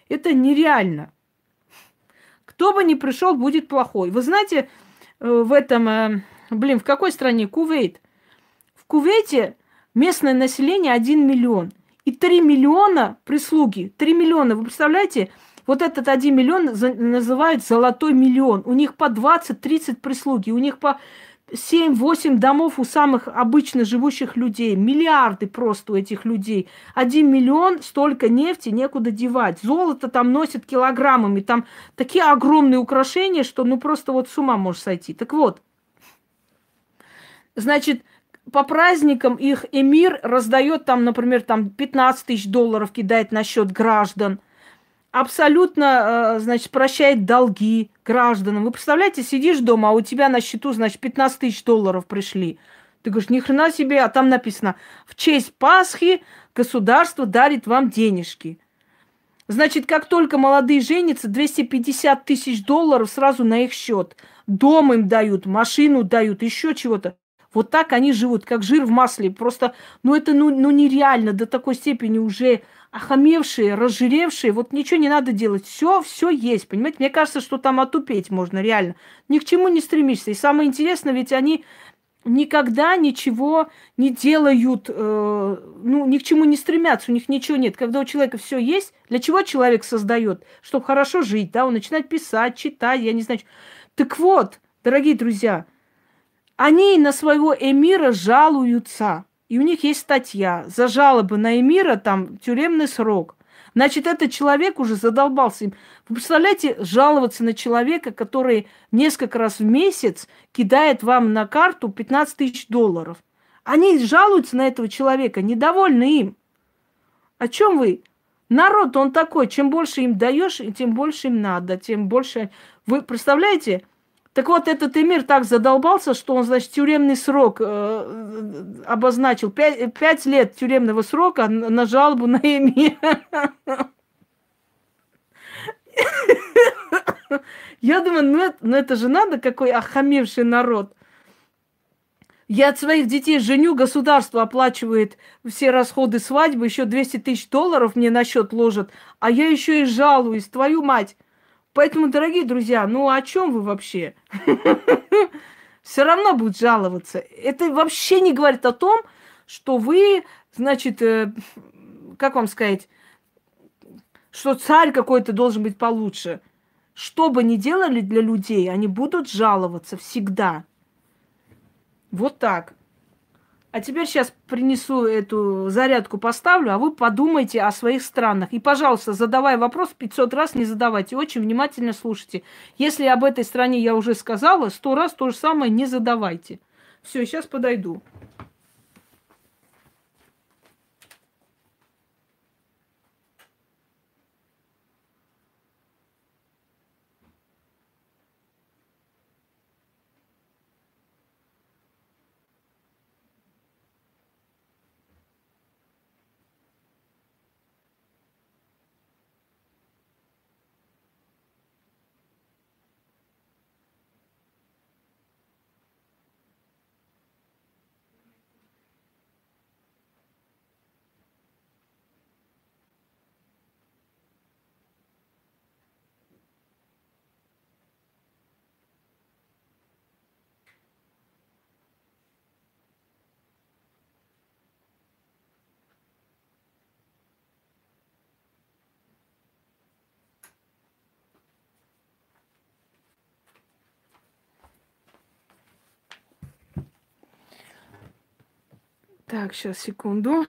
Это нереально. Кто бы ни пришел, будет плохой. Вы знаете, э, в этом, э, блин, в какой стране? Кувейт. В Кувейте местное население 1 миллион. И 3 миллиона прислуги. 3 миллиона. Вы представляете? Вот этот 1 миллион называют золотой миллион. У них по 20-30 прислуги, у них по 7-8 домов у самых обычно живущих людей. Миллиарды просто у этих людей. Один миллион, столько нефти, некуда девать. Золото там носят килограммами. Там такие огромные украшения, что ну просто вот с ума можешь сойти. Так вот, значит, по праздникам их эмир раздает там, например, там 15 тысяч долларов кидает на счет граждан – абсолютно, э, значит, прощает долги гражданам. Вы представляете, сидишь дома, а у тебя на счету, значит, 15 тысяч долларов пришли. Ты говоришь, ни хрена себе, а там написано, в честь Пасхи государство дарит вам денежки. Значит, как только молодые женятся, 250 тысяч долларов сразу на их счет. Дом им дают, машину дают, еще чего-то. Вот так они живут, как жир в масле. Просто, ну это ну, ну нереально до такой степени уже охамевшие, разжиревшие, вот ничего не надо делать, все, все есть, понимаете? Мне кажется, что там отупеть можно, реально. Ни к чему не стремишься. И самое интересное, ведь они никогда ничего не делают, э, ну, ни к чему не стремятся, у них ничего нет. Когда у человека все есть, для чего человек создает? Чтобы хорошо жить, да, он начинает писать, читать, я не знаю. Так вот, дорогие друзья, они на своего эмира жалуются. И у них есть статья за жалобы на эмира, там тюремный срок. Значит, этот человек уже задолбался им. Вы представляете, жаловаться на человека, который несколько раз в месяц кидает вам на карту 15 тысяч долларов. Они жалуются на этого человека, недовольны им. О чем вы? Народ, он такой, чем больше им даешь, тем больше им надо, тем больше... Вы представляете, так вот, этот эмир так задолбался, что он, значит, тюремный срок э, обозначил. Пять, пять лет тюремного срока на жалобу на эмира. Я думаю, ну это, ну это же надо, какой охамевший народ. Я от своих детей женю, государство оплачивает все расходы свадьбы, еще 200 тысяч долларов мне на счет ложат, а я еще и жалуюсь, твою мать. Поэтому, дорогие друзья, ну о чем вы вообще? Все равно будут жаловаться. Это вообще не говорит о том, что вы, значит, э, как вам сказать, что царь какой-то должен быть получше. Что бы ни делали для людей, они будут жаловаться всегда. Вот так. А теперь сейчас принесу эту зарядку, поставлю, а вы подумайте о своих странах. И, пожалуйста, задавая вопрос 500 раз, не задавайте. Очень внимательно слушайте. Если об этой стране я уже сказала, сто раз то же самое не задавайте. Все, сейчас подойду. Так, сейчас, секунду.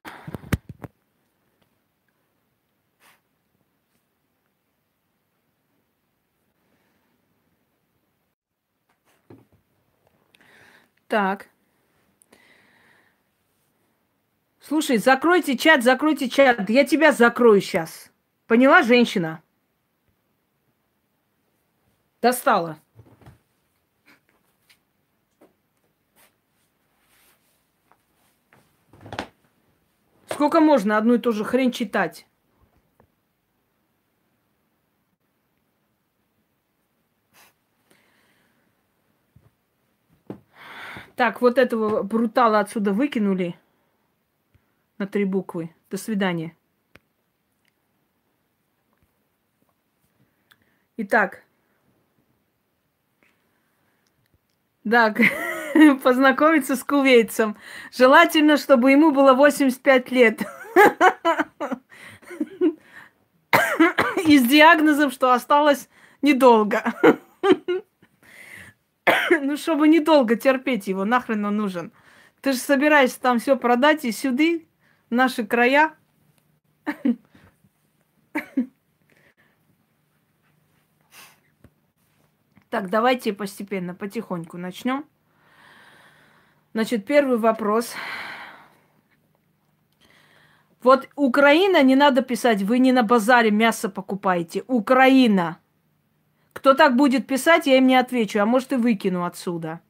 Так. Слушай, закройте чат, закройте чат. Я тебя закрою сейчас. Поняла, женщина? Достала. Сколько можно одну и ту же хрень читать? Так, вот этого брутала отсюда выкинули на три буквы. До свидания. Итак. Так. познакомиться с кувейцем. Желательно, чтобы ему было 85 лет. И с диагнозом, что осталось недолго. Ну, чтобы недолго терпеть его, нахрен он нужен. Ты же собираешься там все продать и сюды, наши края. Так, давайте постепенно, потихоньку начнем. Значит, первый вопрос. Вот Украина, не надо писать, вы не на базаре мясо покупаете. Украина. Кто так будет писать, я им не отвечу, а может и выкину отсюда.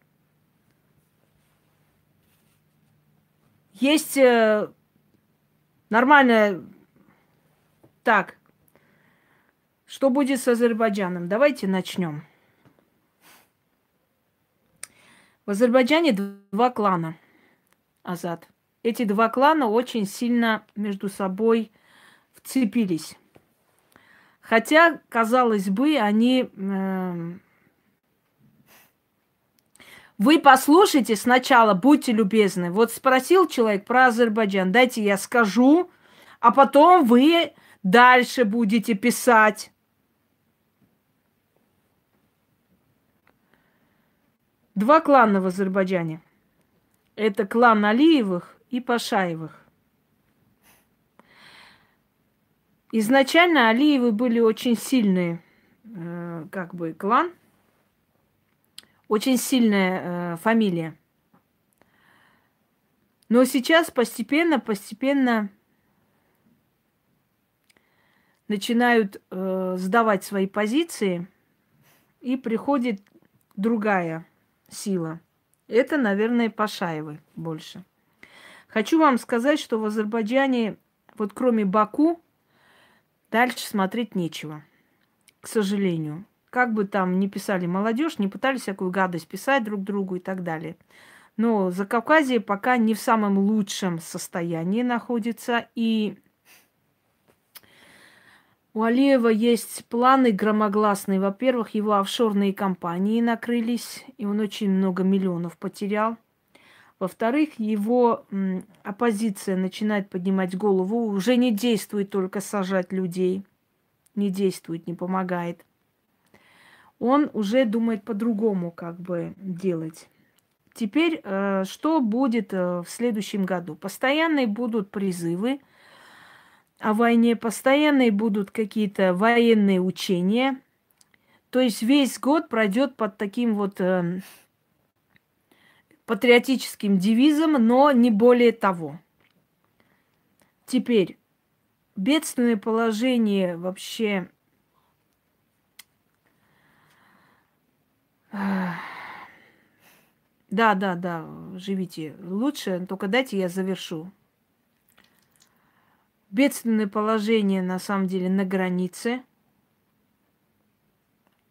Есть э, нормальная... Так, что будет с Азербайджаном? Давайте начнем. В Азербайджане два клана, Азат. Эти два клана очень сильно между собой вцепились. Хотя, казалось бы, они... Э, вы послушайте сначала, будьте любезны. Вот спросил человек про Азербайджан, дайте я скажу, а потом вы дальше будете писать. Два клана в Азербайджане. Это клан Алиевых и Пашаевых. Изначально Алиевы были очень сильные, э, как бы, клан, очень сильная э, фамилия. Но сейчас постепенно, постепенно начинают э, сдавать свои позиции, и приходит другая сила. Это, наверное, Пашаевы больше. Хочу вам сказать, что в Азербайджане, вот кроме Баку, дальше смотреть нечего. К сожалению. Как бы там ни писали молодежь, не пытались всякую гадость писать друг другу и так далее. Но Закавказье пока не в самом лучшем состоянии находится. И У Алиева есть планы громогласные. Во-первых, его офшорные компании накрылись, и он очень много миллионов потерял. Во-вторых, его оппозиция начинает поднимать голову, уже не действует только сажать людей, не действует, не помогает. Он уже думает по-другому, как бы делать. Теперь, э, что будет э, в следующем году? Постоянные будут призывы – о войне, постоянные будут какие-то военные учения. То есть весь год пройдет под таким вот э, патриотическим девизом, но не более того. Теперь, бедственное положение вообще... Да, да, да, живите лучше, только дайте я завершу бедственное положение на самом деле на границе,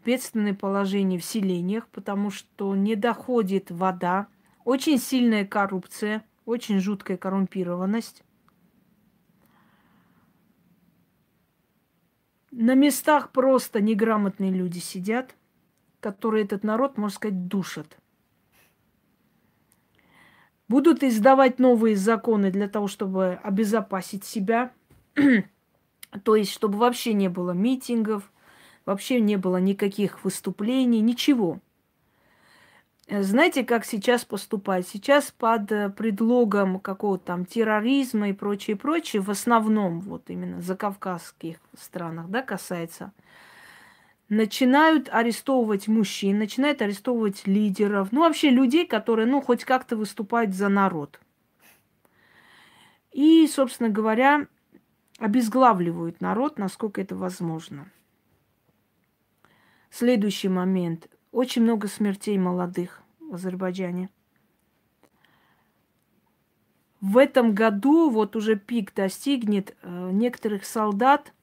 бедственное положение в селениях, потому что не доходит вода, очень сильная коррупция, очень жуткая коррумпированность. На местах просто неграмотные люди сидят, которые этот народ, можно сказать, душат. Будут издавать новые законы для того, чтобы обезопасить себя. То есть, чтобы вообще не было митингов, вообще не было никаких выступлений, ничего. Знаете, как сейчас поступать? Сейчас под э, предлогом какого-то там терроризма и прочее, прочее, в основном вот именно за кавказских странах, да, касается – начинают арестовывать мужчин, начинают арестовывать лидеров, ну вообще людей, которые, ну, хоть как-то выступают за народ. И, собственно говоря, обезглавливают народ, насколько это возможно. Следующий момент. Очень много смертей молодых в Азербайджане. В этом году вот уже пик достигнет э, некоторых солдат –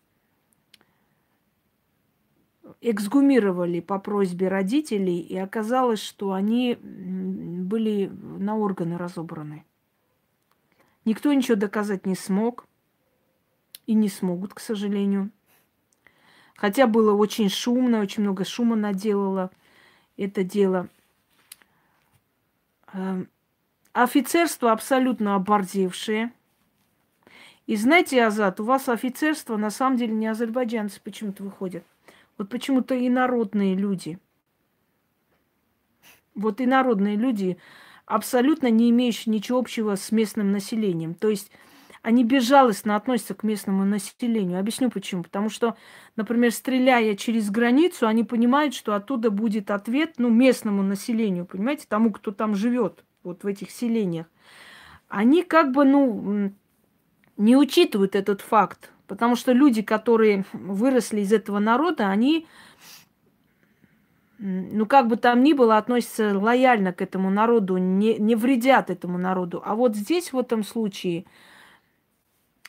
эксгумировали по просьбе родителей, и оказалось, что они были на органы разобраны. Никто ничего доказать не смог и не смогут, к сожалению. Хотя было очень шумно, очень много шума наделало это дело. Эм, офицерство абсолютно обордевшее. И знаете, Азат, у вас офицерство на самом деле не азербайджанцы почему-то выходят. Вот почему-то инородные люди. Вот инородные люди, абсолютно не имеющие ничего общего с местным населением. То есть они безжалостно относятся к местному населению. Объясню почему. Потому что, например, стреляя через границу, они понимают, что оттуда будет ответ ну, местному населению, понимаете, тому, кто там живет, вот в этих селениях. Они как бы, ну, не учитывают этот факт. Потому что люди, которые выросли из этого народа, они, ну как бы там ни было, относятся лояльно к этому народу, не, не вредят этому народу. А вот здесь, в этом случае,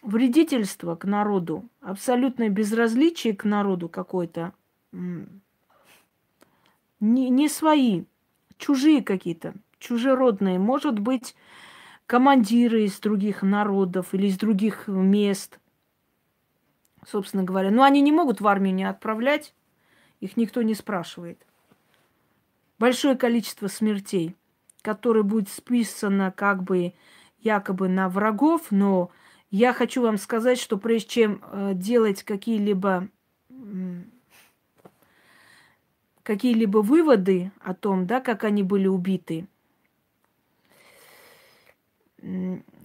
вредительство к народу, абсолютное безразличие к народу какой-то, не, не свои, чужие какие-то, чужеродные. Может быть, командиры из других народов или из других мест собственно говоря. Но они не могут в армию не отправлять, их никто не спрашивает. Большое количество смертей, которое будет списано как бы якобы на врагов, но я хочу вам сказать, что прежде чем э, делать какие-либо какие-либо выводы о том, да, как они были убиты,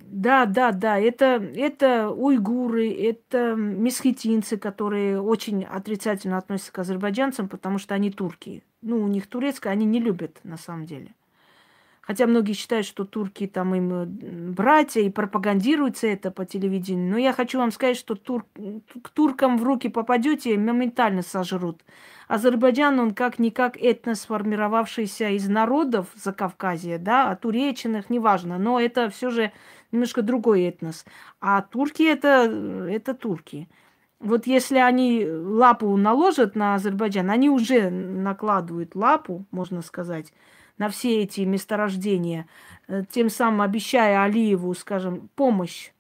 да, да, да, это, это уйгуры, это месхетинцы, которые очень отрицательно относятся к азербайджанцам, потому что они турки. Ну, у них турецкое, они не любят на самом деле. Хотя многие считают, что турки там им э, братья и пропагандируется это по телевидению. Но я хочу вам сказать, что тур... к туркам в руки попадете, моментально сожрут. Азербайджан, он как-никак этно сформировавшийся из народов Закавказья, да, от туреченных, неважно, но это все же немножко другой этнос. А турки это, это турки. Вот если они лапу наложат на Азербайджан, они уже накладывают лапу, можно сказать, на все эти месторождения, э, тем самым обещая Алиеву, скажем, помощь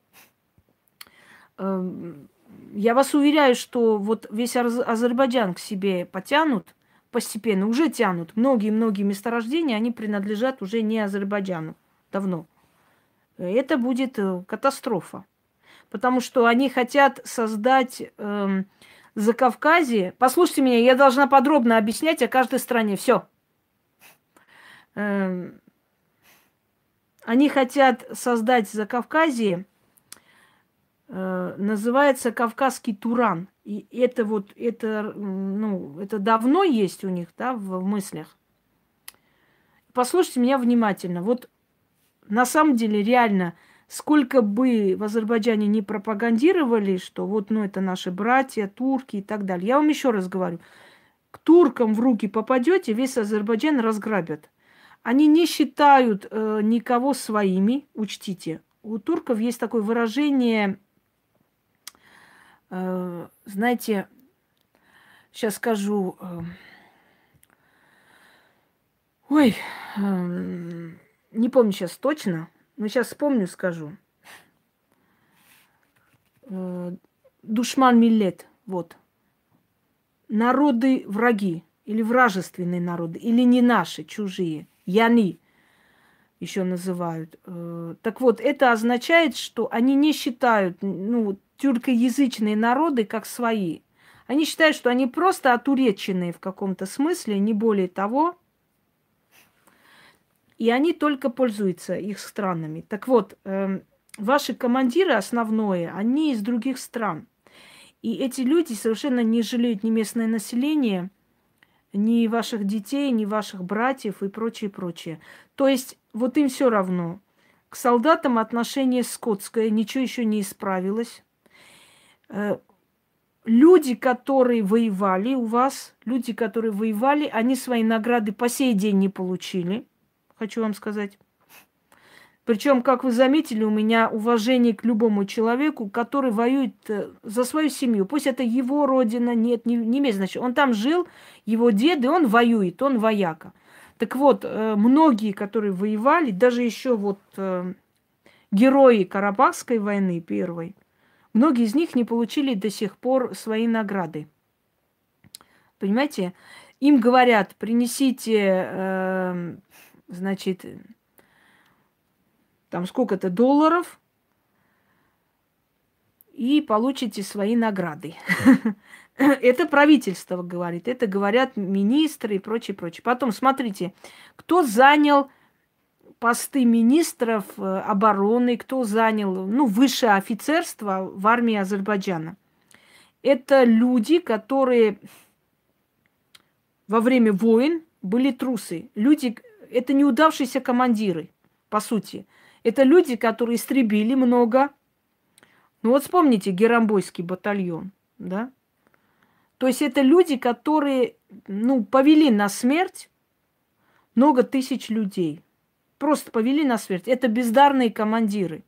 эм, я вас уверяю, что вот весь Азербайджан к себе потянут постепенно, уже тянут. Многие-многие месторождения, они принадлежат уже не Азербайджану давно. Это будет э, катастрофа. Потому что они хотят создать э, Закавказье. Послушайте меня, я должна подробно объяснять о каждой стране. Все. Э, они хотят создать Закавказье Э, называется Кавказский Туран. И это вот, это, ну, это давно есть у них, да, в, в мыслях. Послушайте меня внимательно. Вот на самом деле реально, сколько бы в Азербайджане не пропагандировали, что вот, ну, это наши братья, турки и так далее. Я вам еще раз говорю, к туркам в руки попадете, весь Азербайджан разграбят. Они не считают э, никого своими, учтите. У турков есть такое выражение Э, знаете, сейчас скажу. Э, ой, эм, не помню сейчас точно, но сейчас вспомню, скажу. Э, душман Миллет, вот. Народы враги, или вражественные народы, или не наши, чужие. Яни еще называют. Так вот, это означает, что они не считают, ну, тюркоязычные народы как свои. Они считают, что они просто отуреченные в каком-то смысле, не более того. И они только пользуются их странами. Так вот, э, ваши командиры основное, они из других стран. И эти люди совершенно не жалеют ни местное население, ни ваших детей, ни ваших братьев и прочее, прочее. То есть вот им все равно. К солдатам отношение скотское, ничего еще не исправилось. Э, люди, которые воевали у вас, люди, которые воевали, они свои награды по сей день не получили, хочу вам сказать. Причем, как вы заметили, у меня уважение к любому человеку, который воюет э, за свою семью. Пусть это его родина, нет, не, не имеет значения. Он там жил, его деды, он воюет, он вояка. Так вот, э, многие, которые воевали, даже еще вот герои Карабахской войны первой – Многие из них не получили до сих пор свои награды. Понимаете? Им говорят, принесите, э, значит, там сколько-то долларов, и получите свои награды. Это правительство говорит, это говорят министры и прочее, прочее. Потом смотрите, кто занял посты министров э, обороны, кто занял ну, высшее офицерство в армии Азербайджана. Это люди, которые во время войн были трусы. Люди, это неудавшиеся командиры, по сути. Это люди, которые истребили много. Ну вот вспомните Герамбойский батальон, да? То есть это люди, которые, ну, повели на смерть много тысяч людей просто повели на смерть. Это бездарные командиры.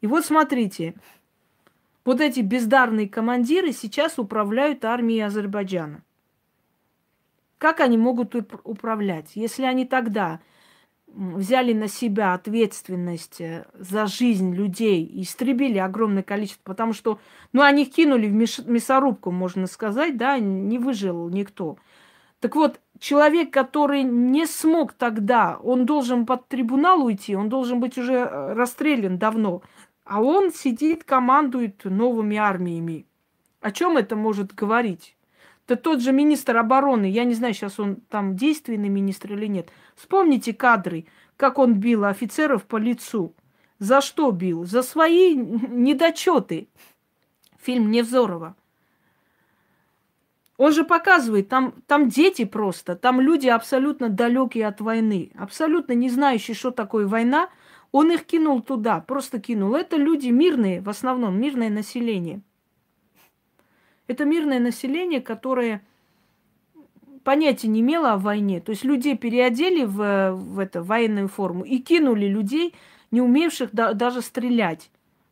И вот смотрите, вот эти бездарные командиры сейчас управляют армией Азербайджана. Как они могут управлять, если они тогда взяли на себя ответственность э, за жизнь людей и истребили огромное количество, потому что, ну, они кинули в мясорубку, можно сказать, да, не выжил никто. Так вот, человек, который не смог тогда, он должен под трибунал уйти, он должен быть уже э, расстрелян давно. А он сидит, командует новыми армиями. О чем это может говорить? Да тот же министр обороны, я не знаю, сейчас он там действенный министр или нет. Вспомните кадры, как он бил офицеров по лицу. За что бил? За свои недочеты. Фильм Невзорова. Он же показывает, там, там дети просто, там люди абсолютно далекие от войны, абсолютно не знающие, что такое война. Он их кинул туда, просто кинул. Это люди мирные, в основном мирное население. Это мирное население, которое понятия не имело о войне. То есть людей переодели в, в это, военную форму и кинули людей, не умевших да, даже стрелять.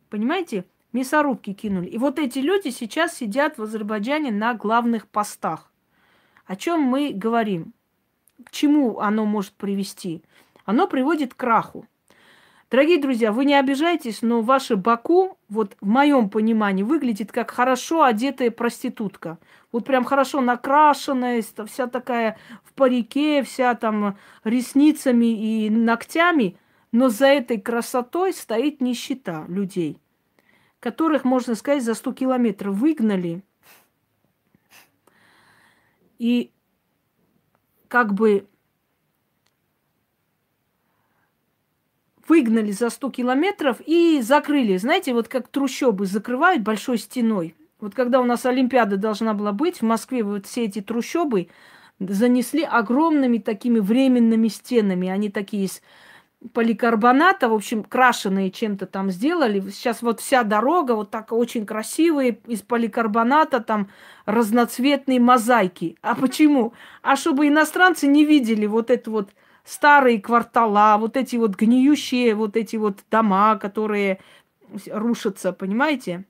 Понимаете? мясорубки кинули. И вот эти люди сейчас сидят в Азербайджане на главных постах. О чем мы говорим? К чему оно может привести? Оно приводит к краху. Дорогие друзья, вы не обижайтесь, но ваше Баку, вот в моем понимании, выглядит как хорошо одетая проститутка. Вот прям хорошо накрашенная, вся такая в парике, вся там ресницами и ногтями. Но за этой красотой стоит нищета людей, которых, можно сказать, за 100 километров выгнали. И как бы выгнали за 100 километров и закрыли. Знаете, вот как трущобы закрывают большой стеной. Вот когда у нас Олимпиада должна была быть, в Москве вот все эти трущобы занесли огромными такими временными стенами. Они такие из поликарбоната, в общем, крашеные чем-то там сделали. Сейчас вот вся дорога вот так очень красивая, из поликарбоната, там разноцветные мозаики. А почему? А чтобы иностранцы не видели вот это вот старые квартала, вот эти вот гниющие, вот эти вот дома, которые рушатся, понимаете?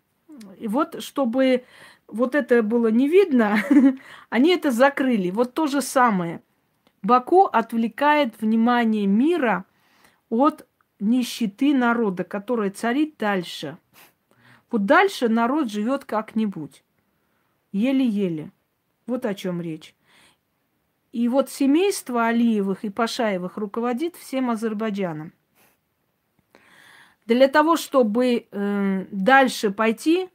И вот, чтобы вот это было не видно, они это закрыли. Вот то же самое. Баку отвлекает внимание мира от нищеты народа, которая царит дальше. Вот дальше народ живет как-нибудь. Еле-еле. Вот о чем речь. И вот семейство Алиевых и Пашаевых руководит всем Азербайджаном. Для того, чтобы э, дальше пойти,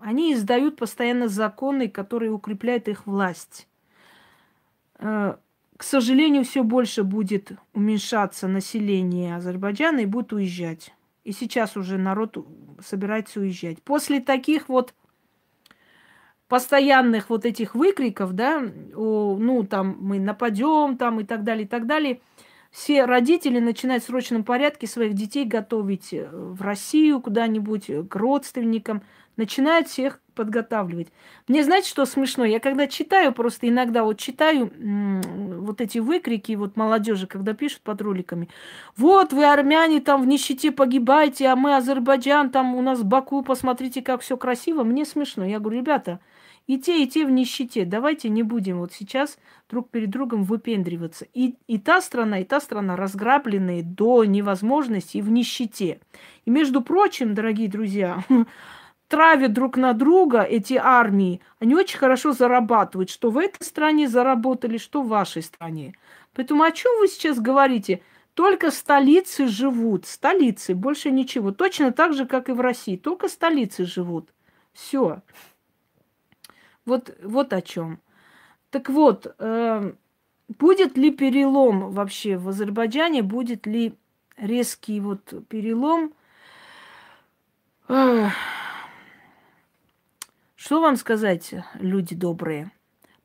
они издают постоянно законы, которые укрепляют их власть. Э, к сожалению, все больше будет уменьшаться население Азербайджана и будет уезжать. И сейчас уже народ собирается уезжать. После таких вот постоянных вот этих выкриков, да, о, ну, там, мы нападем, там, и так далее, и так далее, все родители начинают в срочном порядке своих детей готовить э, в Россию куда-нибудь, э, к родственникам, начинают всех подготавливать. Мне знаете, что смешно? Я когда читаю, просто иногда вот читаю вот эти выкрики вот молодежи, когда пишут под роликами. Вот вы, армяне, там в нищете погибаете, а мы, Азербайджан, там у нас Баку, посмотрите, как все красиво. Мне смешно. Я говорю, ребята, и те, и те в нищете. Давайте не будем вот сейчас друг перед другом выпендриваться. И, и та страна, и та страна разграбленные до невозможности и в нищете. И, между прочим, дорогие друзья, травят друг на друга эти армии. Они очень хорошо зарабатывают, что в этой стране заработали, что в вашей стране. Поэтому о чем вы сейчас говорите? Только столицы живут, столицы, больше ничего. Точно так же, как и в России, только столицы живут. Все. Вот, вот о чем. Так вот, э, будет ли перелом вообще в Азербайджане, будет ли резкий вот перелом? Что вам сказать, люди добрые?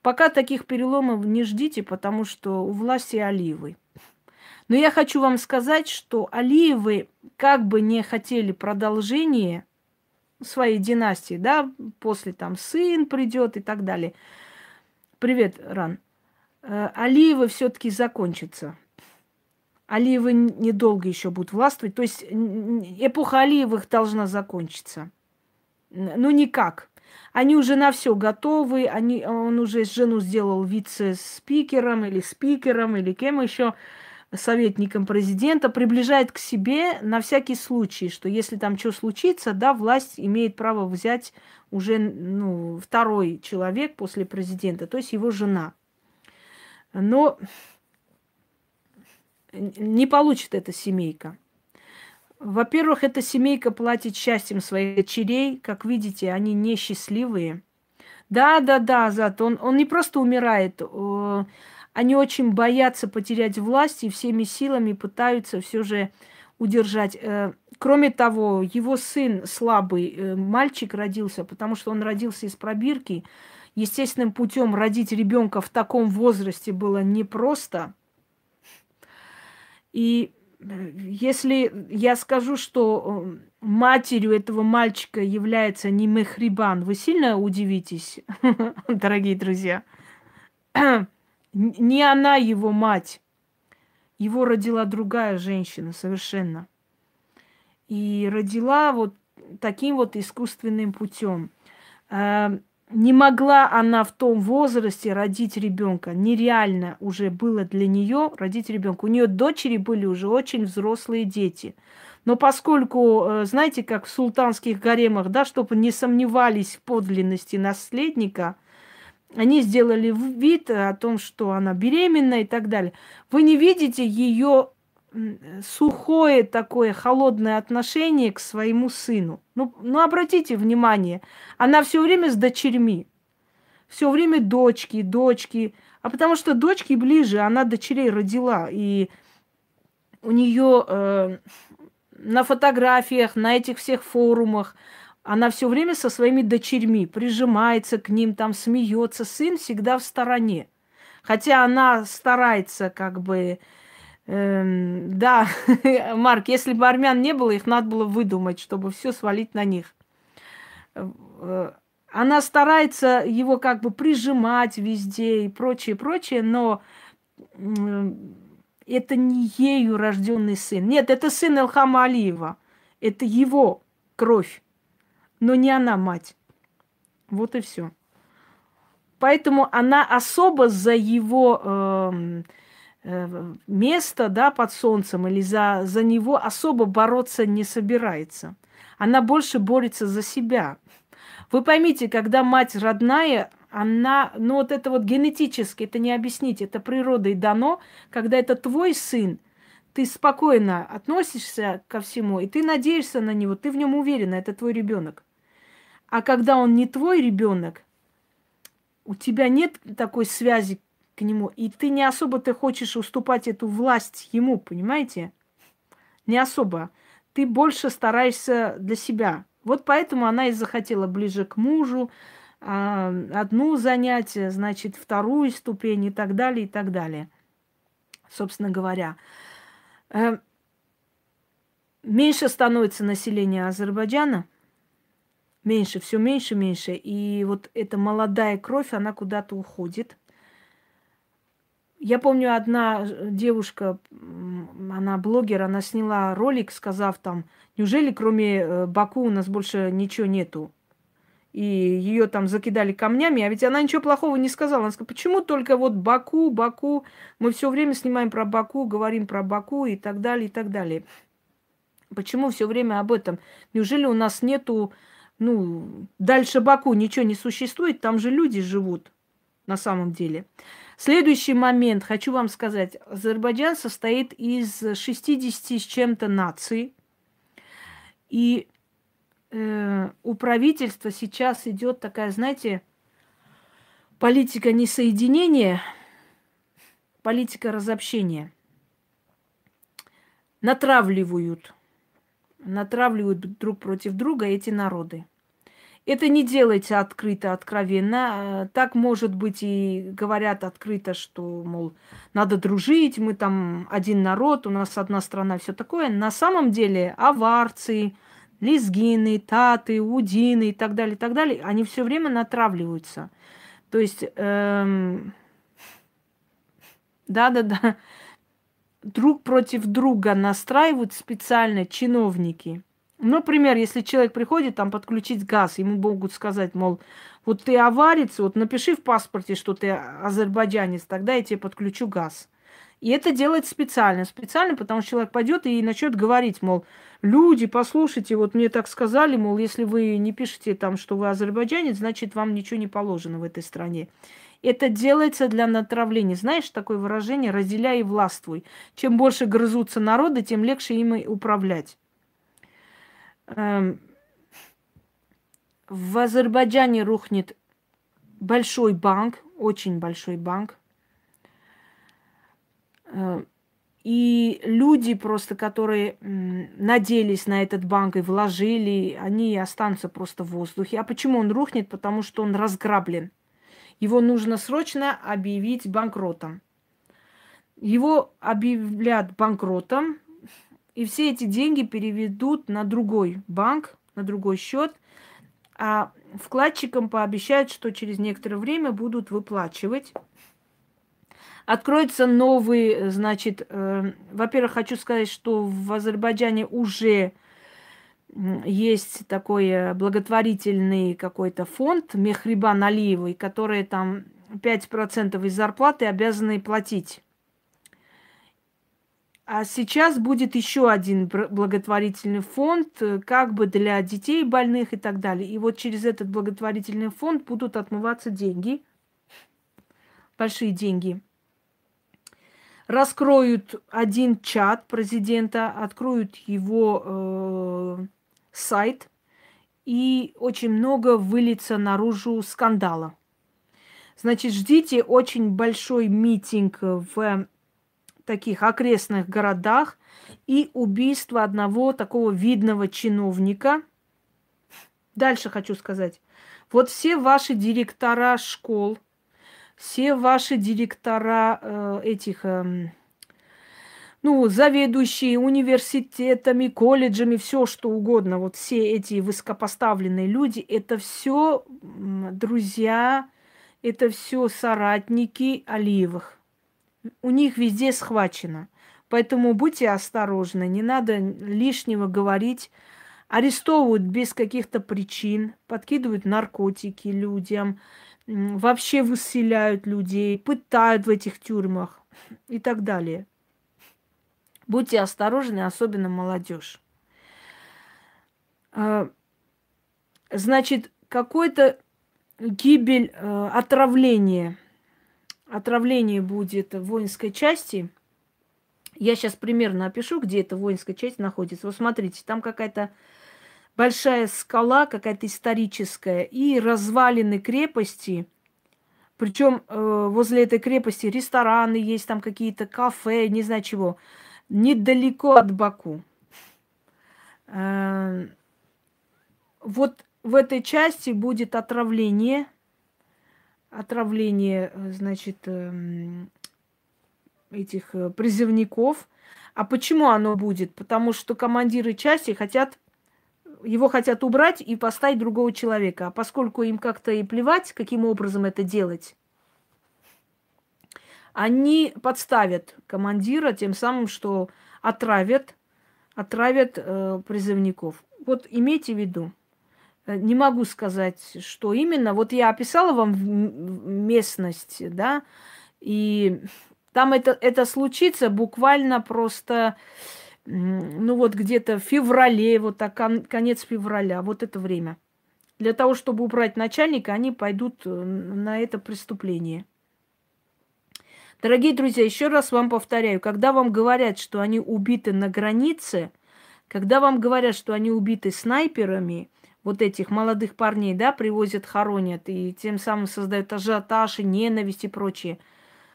Пока таких переломов не ждите, потому что у власти Алиевы. Но я хочу вам сказать, что Алиевы как бы не хотели продолжения своей династии, да, после там сын придет и так далее. Привет, Ран. Э, Алиевы все-таки закончится. Алиевы недолго еще будут властвовать. То есть эпоха Алиевых должна закончиться. Ну, никак. Они уже на все готовы. Они, он уже жену сделал вице-спикером или спикером, или кем еще советником президента, приближает к себе на всякий случай, что если там что случится, да, власть имеет право взять уже ну, второй человек после президента, то есть его жена. Но не получит эта семейка. Во-первых, эта семейка платит счастьем своих дочерей. Как видите, они несчастливые. Да, да, да, Зат, он, он не просто умирает, они очень боятся потерять власть и всеми силами пытаются все же удержать. Э, кроме того, его сын слабый, э, мальчик родился, потому что он родился из пробирки. Естественным путем родить ребенка в таком возрасте было непросто. И э, если я скажу, что матерью этого мальчика является не Мехрибан, вы сильно удивитесь, дорогие друзья. Не она его мать. Его родила другая женщина совершенно. И родила вот таким вот искусственным путем. Э, не могла она в том возрасте родить ребенка. Нереально уже было для нее родить ребенка. У нее дочери были уже очень взрослые дети. Но поскольку, э, знаете, как в султанских гаремах, да, чтобы не сомневались в подлинности наследника, они сделали вид о том, что она беременна и так далее. Вы не видите ее сухое такое холодное отношение к своему сыну. Ну, ну обратите внимание, она все время с дочерьми. Все время дочки, дочки. А потому что дочки ближе, она дочерей родила. И у нее э, на фотографиях, на этих всех форумах, она все время со своими дочерьми прижимается к ним, там смеется. Сын всегда в стороне. Хотя она старается как бы Эм, да, Марк, если бы армян не было, их надо было выдумать, чтобы все свалить на них. Э, она старается его как бы прижимать везде и прочее, прочее, но это не ею рожденный сын. Нет, это сын Элхама Алиева. Это его кровь, но не она мать. Вот и все. Поэтому она особо за его э, Э, место да, под солнцем или за, за него особо бороться не собирается. Она больше борется за себя. Вы поймите, когда мать родная, она, ну вот это вот генетически, это не объяснить, это природой дано, когда это твой сын, ты спокойно относишься ко всему, и ты надеешься на него, ты в нем уверена, это твой ребенок. А когда он не твой ребенок, у тебя нет такой связи к нему. И ты не особо ты хочешь уступать эту власть ему, понимаете? Не особо. Ты больше стараешься для себя. Вот поэтому она и захотела ближе к мужу, а, одну занятие, значит, вторую ступень и так далее, и так далее. Собственно говоря. Э, меньше становится население Азербайджана, меньше, все меньше, меньше. И вот эта молодая кровь, она куда-то уходит – я помню, одна девушка, она блогер, она сняла ролик, сказав там, неужели кроме э, Баку у нас больше ничего нету? И ее там закидали камнями, а ведь она ничего плохого не сказала. Она сказала, почему только вот Баку, Баку, мы все время снимаем про Баку, говорим про Баку и так далее, и так далее. Почему все время об этом? Неужели у нас нету, ну, дальше Баку ничего не существует, там же люди живут на самом деле. Следующий момент, хочу вам сказать. Азербайджан состоит из 60 с чем-то наций. И э, у правительства сейчас идет такая, знаете, политика несоединения, политика разобщения. Натравливают, натравливают друг против друга эти народы. Это не делайте открыто, откровенно. Э, так, может быть, и говорят открыто, что, мол, надо дружить, мы там один народ, у нас одна страна, все такое. На самом деле аварцы, лезгины, таты, удины и так далее, и так далее, они все время натравливаются. То есть, эм, да-да-да, друг против друга настраивают специально чиновники – Например, если человек приходит там подключить газ, ему могут сказать, мол, вот ты аварец, вот напиши в паспорте, что ты азербайджанец, тогда я тебе подключу газ. И это делается специально. Специально, потому что человек пойдет и начнет говорить, мол, люди, послушайте, вот мне так сказали, мол, если вы не пишете там, что вы азербайджанец, значит, вам ничего не положено в этой стране. Это делается для натравления. Знаешь, такое выражение «разделяй и властвуй». Чем больше грызутся народы, тем легче им управлять. Эм, в Азербайджане рухнет большой банк, очень большой банк. Э, и люди просто, которые надеялись на этот банк и вложили, они останутся просто в воздухе. А почему он рухнет? Потому что он разграблен. Его нужно срочно объявить банкротом. Его объявляют банкротом, и все эти деньги переведут на другой банк, на другой счет, а вкладчикам пообещают, что через некоторое время будут выплачивать. Откроется новый, значит, э, во-первых, хочу сказать, что в Азербайджане уже есть такой благотворительный какой-то фонд Мехрибан Алиевой, который там 5% из зарплаты обязаны платить. А сейчас будет еще один благотворительный фонд, э, как бы для детей больных и так далее. И вот через этот благотворительный фонд будут отмываться деньги, большие деньги. Раскроют один чат президента, откроют его э, сайт, и очень много выльется наружу скандала. Значит, ждите очень большой митинг в таких окрестных городах и убийство одного такого видного чиновника. Дальше хочу сказать. Вот все ваши директора школ, все ваши директора э, этих, э, ну, заведующие университетами, колледжами, все что угодно, вот все эти высокопоставленные люди, это все друзья, это все соратники Алиевых у них везде схвачено. Поэтому будьте осторожны, не надо лишнего говорить. Арестовывают без каких-то причин, подкидывают наркотики людям, вообще выселяют людей, пытают в этих тюрьмах и так далее. Будьте осторожны, особенно молодежь. А, значит, какой-то гибель, э, отравление – отравление будет в воинской части. Я сейчас примерно опишу, где эта воинская часть находится. Вот смотрите, там какая-то большая скала, какая-то историческая, и развалины крепости. Причем э, возле этой крепости рестораны есть, там какие-то кафе, не знаю чего. Недалеко от Баку. Э, вот в этой части будет отравление – отравление, э, значит, эм, этих э, призывников. А почему оно будет? Потому что командиры части хотят, его хотят убрать и поставить другого человека. А поскольку им как-то и плевать, каким образом это делать, они подставят командира тем самым, что отравят, отравят э, призывников. Вот имейте в виду. Э, не могу сказать, что именно. Вот я описала вам местность, да, и там это, это случится буквально просто, ну вот где-то в феврале, вот так, конец февраля, вот это время. Для того, чтобы убрать начальника, они пойдут э, на это преступление. Дорогие друзья, еще раз вам повторяю, когда вам говорят, что они убиты на границе, когда вам говорят, что они убиты снайперами – вот этих молодых парней, да, привозят, хоронят, и тем самым создают ажиотаж и ненависть и прочее.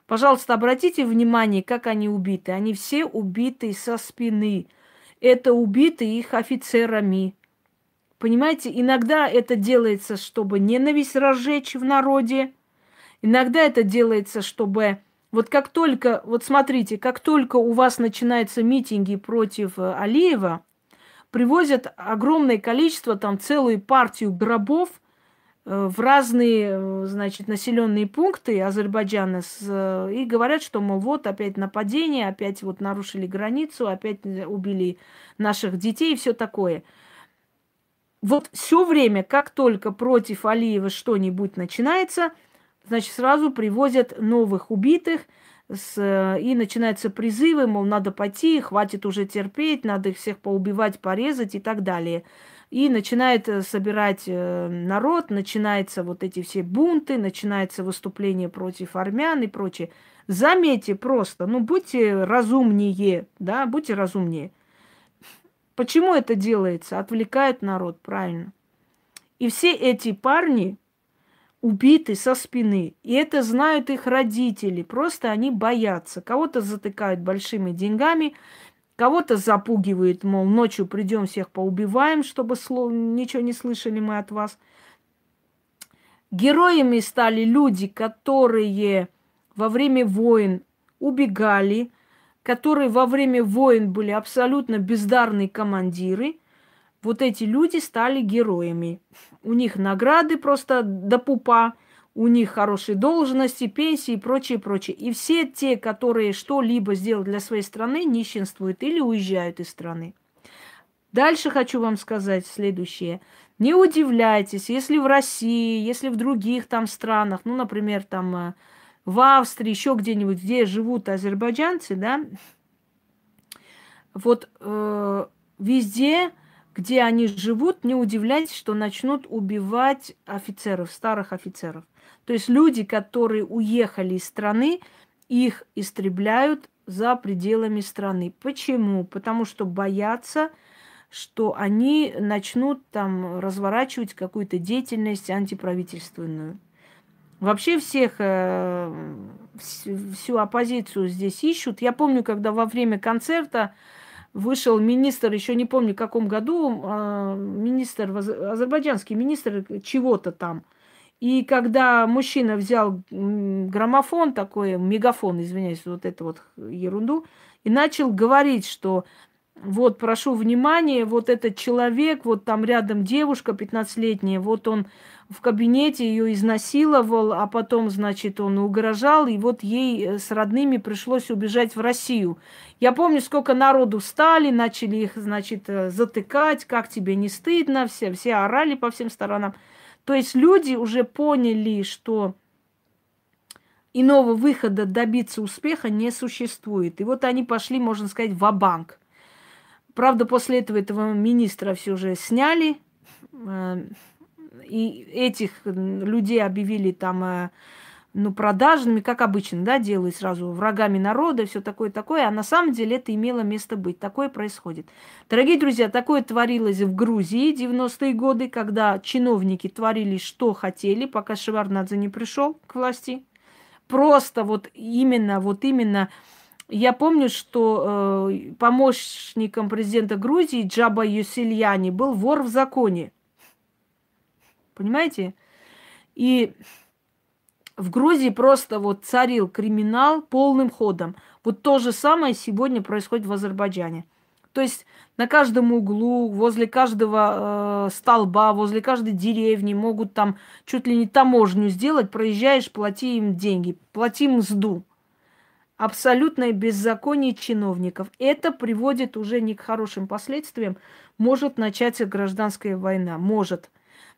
Пожалуйста, обратите внимание, как они убиты. Они все убиты со спины. Это убиты их офицерами. Понимаете, иногда это делается, чтобы ненависть разжечь в народе. Иногда это делается, чтобы... Вот как только, вот смотрите, как только у вас начинаются митинги против э, Алиева, привозят огромное количество, там целую партию гробов в разные, э, значит, населенные пункты Азербайджана с, э, и говорят, что, мол, вот опять нападение, опять вот нарушили границу, опять убили наших детей и все такое. Вот все время, как только против Алиева что-нибудь начинается, значит, сразу привозят новых убитых – с, э, и начинаются призывы, мол, надо пойти, хватит уже терпеть, надо их всех поубивать, порезать и так далее. И начинает э, собирать э, народ, начинаются вот эти все бунты, начинается выступление против армян и прочее. Заметьте просто, ну будьте разумнее, да, будьте разумнее. Почему это делается? Отвлекает народ, правильно. И все эти парни, убиты со спины. И это знают их родители. Просто они боятся. Кого-то затыкают большими деньгами, кого-то запугивают, мол, ночью придем всех поубиваем, чтобы слов... ничего не слышали мы от вас. Героями стали люди, которые во время войн убегали, которые во время войн были абсолютно бездарные командиры – вот эти люди стали героями. У них награды просто до пупа, у них хорошие должности, пенсии и прочее, прочее. И все те, которые что-либо сделали для своей страны, нищенствуют или уезжают из страны. Дальше хочу вам сказать следующее. Не удивляйтесь, если в России, если в других там странах, ну, например, там э, в Австрии, еще где-нибудь, где живут азербайджанцы, да, вот э, везде, где они живут, не удивляйтесь, что начнут убивать офицеров, старых офицеров. То есть люди, которые уехали из страны, их истребляют за пределами страны. Почему? Потому что боятся, что они начнут там разворачивать какую-то деятельность антиправительственную. Вообще всех, э, всю оппозицию здесь ищут. Я помню, когда во время концерта вышел министр, еще не помню в каком году, э, министр, азербайджанский министр чего-то там – и когда мужчина взял граммофон такой, мегафон, извиняюсь, вот эту вот ерунду, и начал говорить, что вот, прошу внимания, вот этот человек, вот там рядом девушка 15-летняя, вот он в кабинете ее изнасиловал, а потом, значит, он угрожал, и вот ей э, с родными пришлось убежать в Россию. Я помню, сколько народу стали, начали их, значит, э, затыкать, как тебе не стыдно, все, все орали по всем сторонам. То есть люди уже поняли, что иного выхода добиться успеха не существует. И вот они пошли, можно сказать, в банк Правда, после этого этого министра все же сняли, э, и этих людей объявили там э, ну, продажными, как обычно, да, делают сразу врагами народа, все такое такое, а на самом деле это имело место быть. Такое происходит. Дорогие друзья, такое творилось в Грузии 90-е годы, когда чиновники творили, что хотели, пока Шеварнадзе не пришел к власти. Просто вот именно, вот именно я помню, что э, помощником президента Грузии Джаба Юсильяни был вор в законе. Понимаете? И в Грузии просто вот царил криминал полным ходом. Вот то же самое сегодня происходит в Азербайджане. То есть на каждом углу, возле каждого э, столба, возле каждой деревни могут там чуть ли не таможню сделать, проезжаешь, плати им деньги, плати мзду. Абсолютное беззаконие чиновников. Это приводит уже не к хорошим последствиям. Может начаться гражданская война. Может.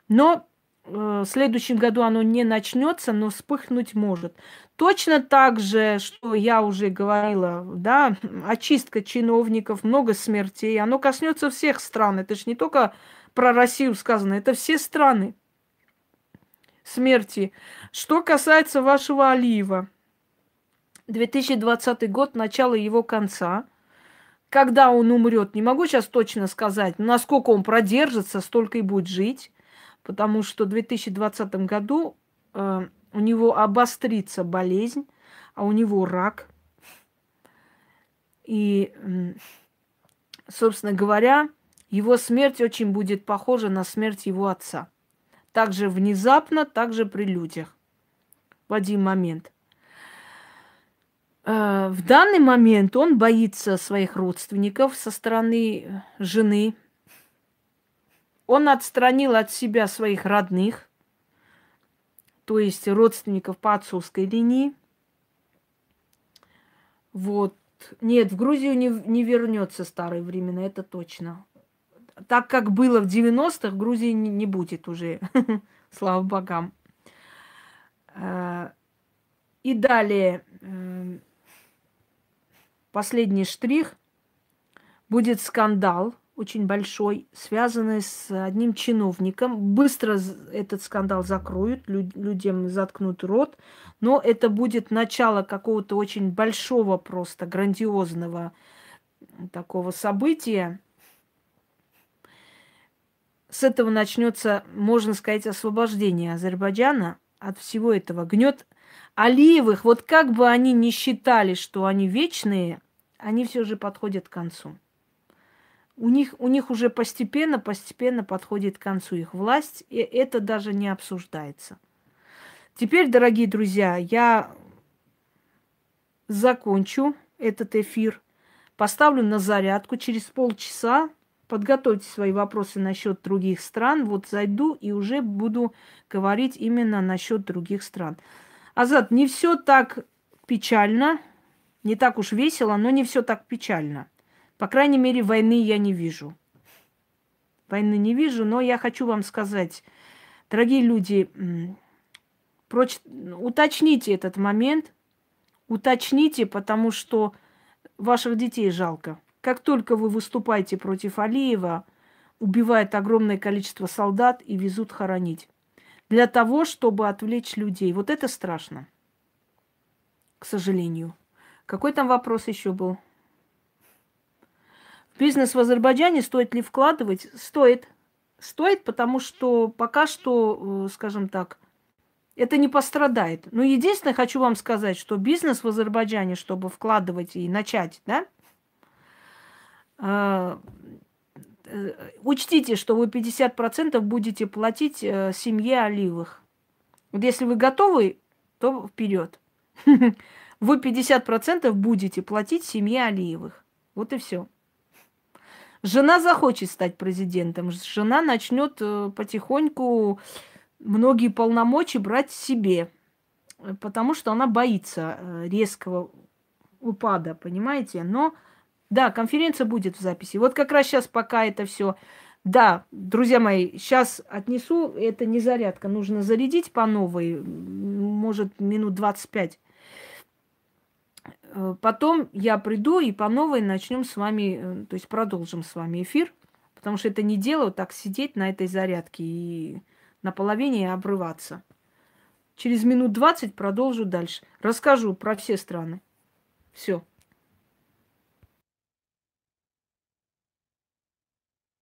Но в следующем году оно не начнется, но вспыхнуть может. Точно так же, что я уже говорила, да, очистка чиновников, много смертей, оно коснется всех стран. Это же не только про Россию сказано, это все страны смерти. Что касается вашего Алиева, 2020 год, начало его конца. Когда он умрет, не могу сейчас точно сказать, насколько он продержится, столько и будет жить потому что в 2020 году э, у него обострится болезнь, а у него рак. И, собственно говоря, его смерть очень будет похожа на смерть его отца. Также внезапно, также при людях в один момент. Э, в данный момент он боится своих родственников со стороны жены, он отстранил от себя своих родных, то есть родственников по отцовской линии. Вот. Нет, в Грузию не, не вернется старые времена, это точно. Так как было в 90-х, Грузии не, не будет уже, слава богам. А, и далее, эм, последний штрих, будет скандал – очень большой, связанный с одним чиновником. Быстро этот скандал закроют, людям заткнут рот, но это будет начало какого-то очень большого, просто грандиозного такого события. С этого начнется, можно сказать, освобождение Азербайджана от всего этого. Гнет Алиевых, вот как бы они ни считали, что они вечные, они все же подходят к концу у них, у них уже постепенно, постепенно подходит к концу их власть, и это даже не обсуждается. Теперь, дорогие друзья, я закончу этот эфир, поставлю на зарядку через полчаса. Подготовьте свои вопросы насчет других стран. Вот зайду и уже буду говорить именно насчет других стран. Азат, не все так печально, не так уж весело, но не все так печально. По крайней мере, войны я не вижу. войны не вижу, но я хочу вам сказать, дорогие люди, проч... уточните этот момент, уточните, потому что ваших детей жалко. Как только вы выступаете против Алиева, убивает огромное количество солдат и везут хоронить. Для того, чтобы отвлечь людей. Вот это страшно. К сожалению. Какой там вопрос еще был? Бизнес в Азербайджане стоит ли вкладывать? Стоит. Стоит, потому что пока что, э, скажем так, это не пострадает. Но единственное, хочу вам сказать, что бизнес в Азербайджане, чтобы вкладывать и начать, да, э, э, учтите, что вы 50% будете платить семье Оливых. Вот если вы готовы, то вперед. Вы 50% будете платить семье Алиевых. Вот и все. Жена захочет стать президентом, жена начнет э, потихоньку многие полномочия брать себе, потому что она боится э, резкого упада, понимаете? Но да, конференция будет в записи. Вот как раз сейчас, пока это все. Да, друзья мои, сейчас отнесу. Это не зарядка, нужно зарядить по новой, может минут 25. Э, потом я приду и по новой начнем с вами, э, то есть продолжим с вами эфир, потому что это не дело вот так сидеть на этой зарядке и на половине обрываться. Через минут 20 продолжу дальше. Расскажу про все страны. Все.